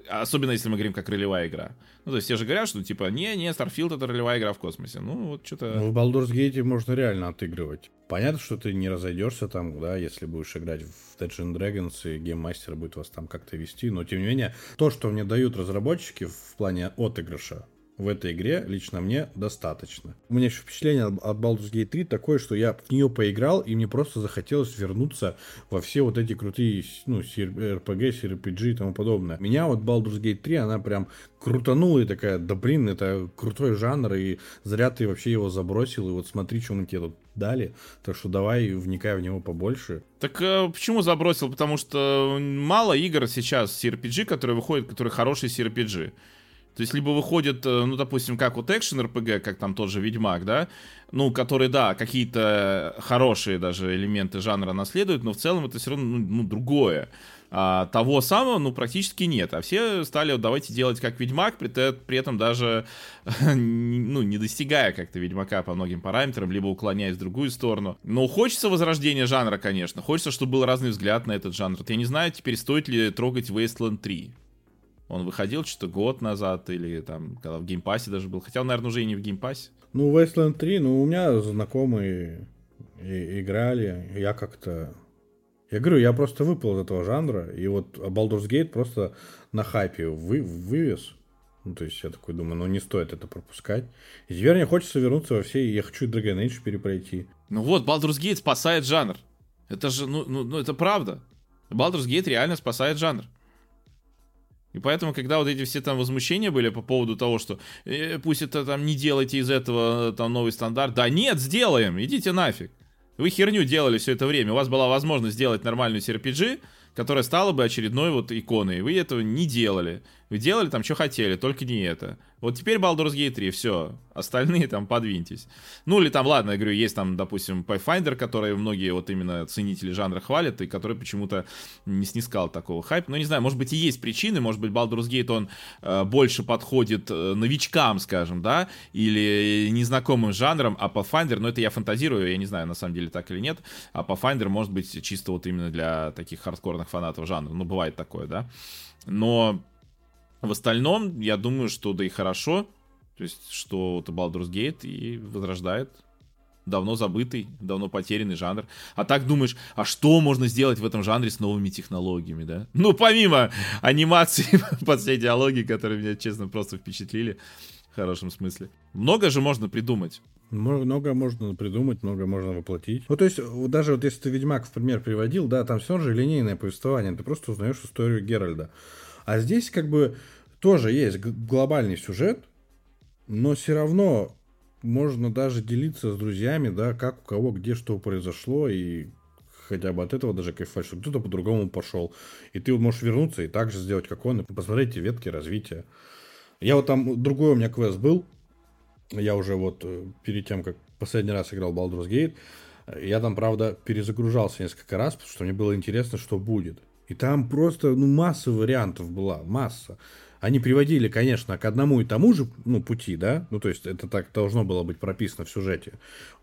Особенно если мы говорим как ролевая игра. Ну, то есть все же говорят, что типа, не-не, Starfield это ролевая игра в космосе. Ну, вот что-то... Ну, в Baldur's Gate можно реально отыгрывать. Понятно, что ты не разойдешься там, да, если будешь играть в Dungeons Dragons, и гейммастер будет вас там как-то вести, но тем не менее, то, что мне дают разработчики в плане отыгрыша, в этой игре лично мне достаточно. У меня еще впечатление от Baldur's Gate 3 такое, что я в нее поиграл, и мне просто захотелось вернуться во все вот эти крутые, ну, RPG, CRPG и тому подобное. Меня вот Baldur's Gate 3, она прям крутанула и такая, да блин, это крутой жанр, и зря ты вообще его забросил, и вот смотри, что мы тебе тут дали, так что давай вникай в него побольше. Так э, почему забросил? Потому что мало игр сейчас CRPG, которые выходят, которые хорошие CRPG. То есть, либо выходит, э, ну, допустим, как вот экшен РПГ, как там тот же Ведьмак, да, ну, который, да, какие-то хорошие даже элементы жанра наследуют, но в целом это все равно, ну, ну другое. А, того самого, ну, практически нет. А все стали, вот, давайте делать как Ведьмак, при, при этом даже, ну, не достигая как-то Ведьмака по многим параметрам, либо уклоняясь в другую сторону. Но хочется возрождения жанра, конечно. Хочется, чтобы был разный взгляд на этот жанр. Вот я не знаю, теперь стоит ли трогать Wasteland 3. Он выходил что-то год назад или там, когда в Game Pass е даже был. Хотя он, наверное, уже и не в Game Pass е. Ну, Wasteland 3, ну, у меня знакомые и, играли. Я как-то... Я говорю, я просто выпал из этого жанра. И вот Baldur's Gate просто на хайпе вы, вывез. Ну, то есть я такой думаю, ну не стоит это пропускать. И теперь мне хочется вернуться во все, я хочу Dragon Age перепройти. Ну вот, Baldur's Gate спасает жанр. Это же, ну, ну, ну это правда. Baldur's Gate реально спасает жанр. И поэтому, когда вот эти все там возмущения были по поводу того, что э, пусть это там не делайте из этого там новый стандарт, да нет, сделаем, идите нафиг. Вы херню делали все это время, у вас была возможность сделать нормальную CRPG, которая стала бы очередной вот иконой, вы этого не делали. Делали там, что хотели, только не это. Вот теперь Baldur's Gate 3, все. Остальные там подвиньтесь. Ну или там, ладно, я говорю, есть там, допустим, Pathfinder, который многие вот именно ценители жанра хвалят, и который почему-то не снискал такого хайпа. Ну, не знаю, может быть и есть причины, может быть Baldur's Gate, он э, больше подходит э, новичкам, скажем, да, или незнакомым жанрам, а Pathfinder, ну это я фантазирую, я не знаю, на самом деле так или нет, а Pathfinder может быть чисто вот именно для таких хардкорных фанатов жанра. Ну, бывает такое, да. Но в остальном, я думаю, что да и хорошо. То есть, что это Baldur's Gate и возрождает давно забытый, давно потерянный жанр. А так думаешь, а что можно сделать в этом жанре с новыми технологиями, да? Ну, помимо анимации под все диалоги, которые меня, честно, просто впечатлили в хорошем смысле. Много же можно придумать. Много можно придумать, много можно воплотить. Ну, то есть, даже вот если ты Ведьмак в пример приводил, да, там все же линейное повествование, ты просто узнаешь историю Геральда. А здесь как бы тоже есть глобальный сюжет, но все равно можно даже делиться с друзьями, да, как у кого где что произошло, и хотя бы от этого даже кайфовать, что кто-то по-другому пошел. И ты можешь вернуться и так же сделать, как он, и посмотреть ветки развития. Я вот там, другой у меня квест был, я уже вот э, перед тем, как последний раз играл Baldur's Gate, я там, правда, перезагружался несколько раз, потому что мне было интересно, что будет. И там просто ну, масса вариантов была, масса. Они приводили, конечно, к одному и тому же ну, пути, да, ну, то есть это так должно было быть прописано в сюжете,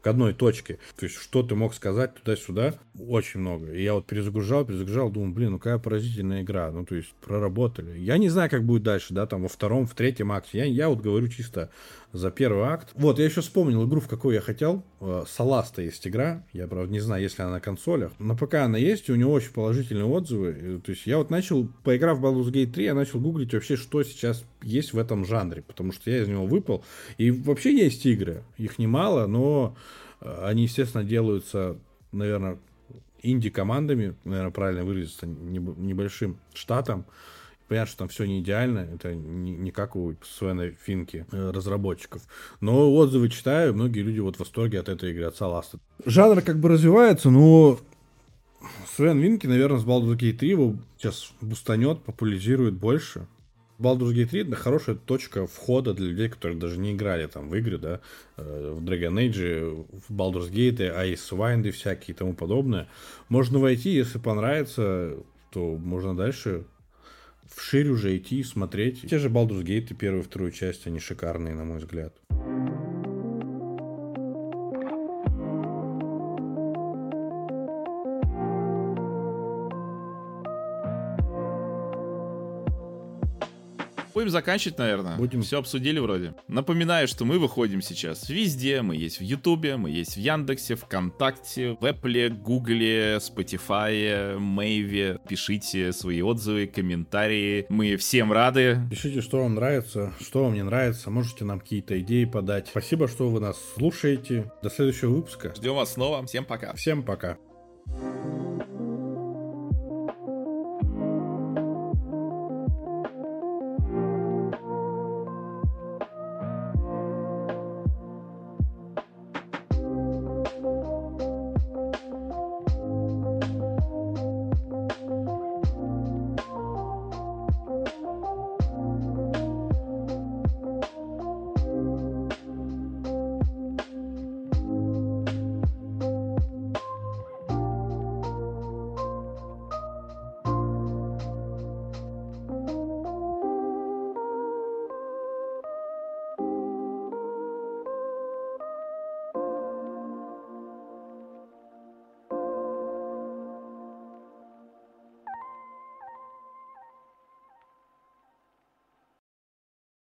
одной точке. То есть что ты мог сказать туда-сюда, очень много. И я вот перезагружал, перезагружал, думаю, блин, ну какая поразительная игра, ну, то есть проработали. Я не знаю, как будет дальше, да, там во втором, в третьем акте. Я, я вот говорю чисто за первый акт. Вот, я еще вспомнил игру, в какую я хотел. Саласта есть игра. Я, правда, не знаю, если она на консолях. На ПК она есть, и у него очень положительные отзывы. То есть я вот начал, поиграв в Baldur's Gate 3, я начал гуглить вообще, что сейчас есть в этом жанре. Потому что я из него выпал. И вообще есть игры. Их немало, но они, естественно, делаются, наверное, инди-командами, наверное, правильно выразиться, небольшим штатом. Понятно, что там все не идеально, это не, как у Свена Финки, э, разработчиков. Но отзывы читаю, многие люди вот в восторге от этой игры, от Саласта. Жанр как бы развивается, но Свен Винки, наверное, с Baldur's Gate 3 его сейчас бустанет, популяризирует больше. Baldur's Gate 3 это хорошая точка входа для людей, которые даже не играли там в игры, да, э, в Dragon Age, в Baldur's Gate, Ice Wind и всякие и тому подобное. Можно войти, если понравится, то можно дальше вширь уже идти, смотреть. Те же Baldur's Gate, первую и вторую часть, они шикарные, на мой взгляд. Будем заканчивать, наверное. Будем. Все обсудили вроде. Напоминаю, что мы выходим сейчас везде. Мы есть в Ютубе, мы есть в Яндексе, ВКонтакте, в Apple, Гугле, Spotify, Мэйве. Пишите свои отзывы, комментарии. Мы всем рады. Пишите, что вам нравится, что вам не нравится. Можете нам какие-то идеи подать. Спасибо, что вы нас слушаете. До следующего выпуска. Ждем вас снова. Всем пока. Всем пока.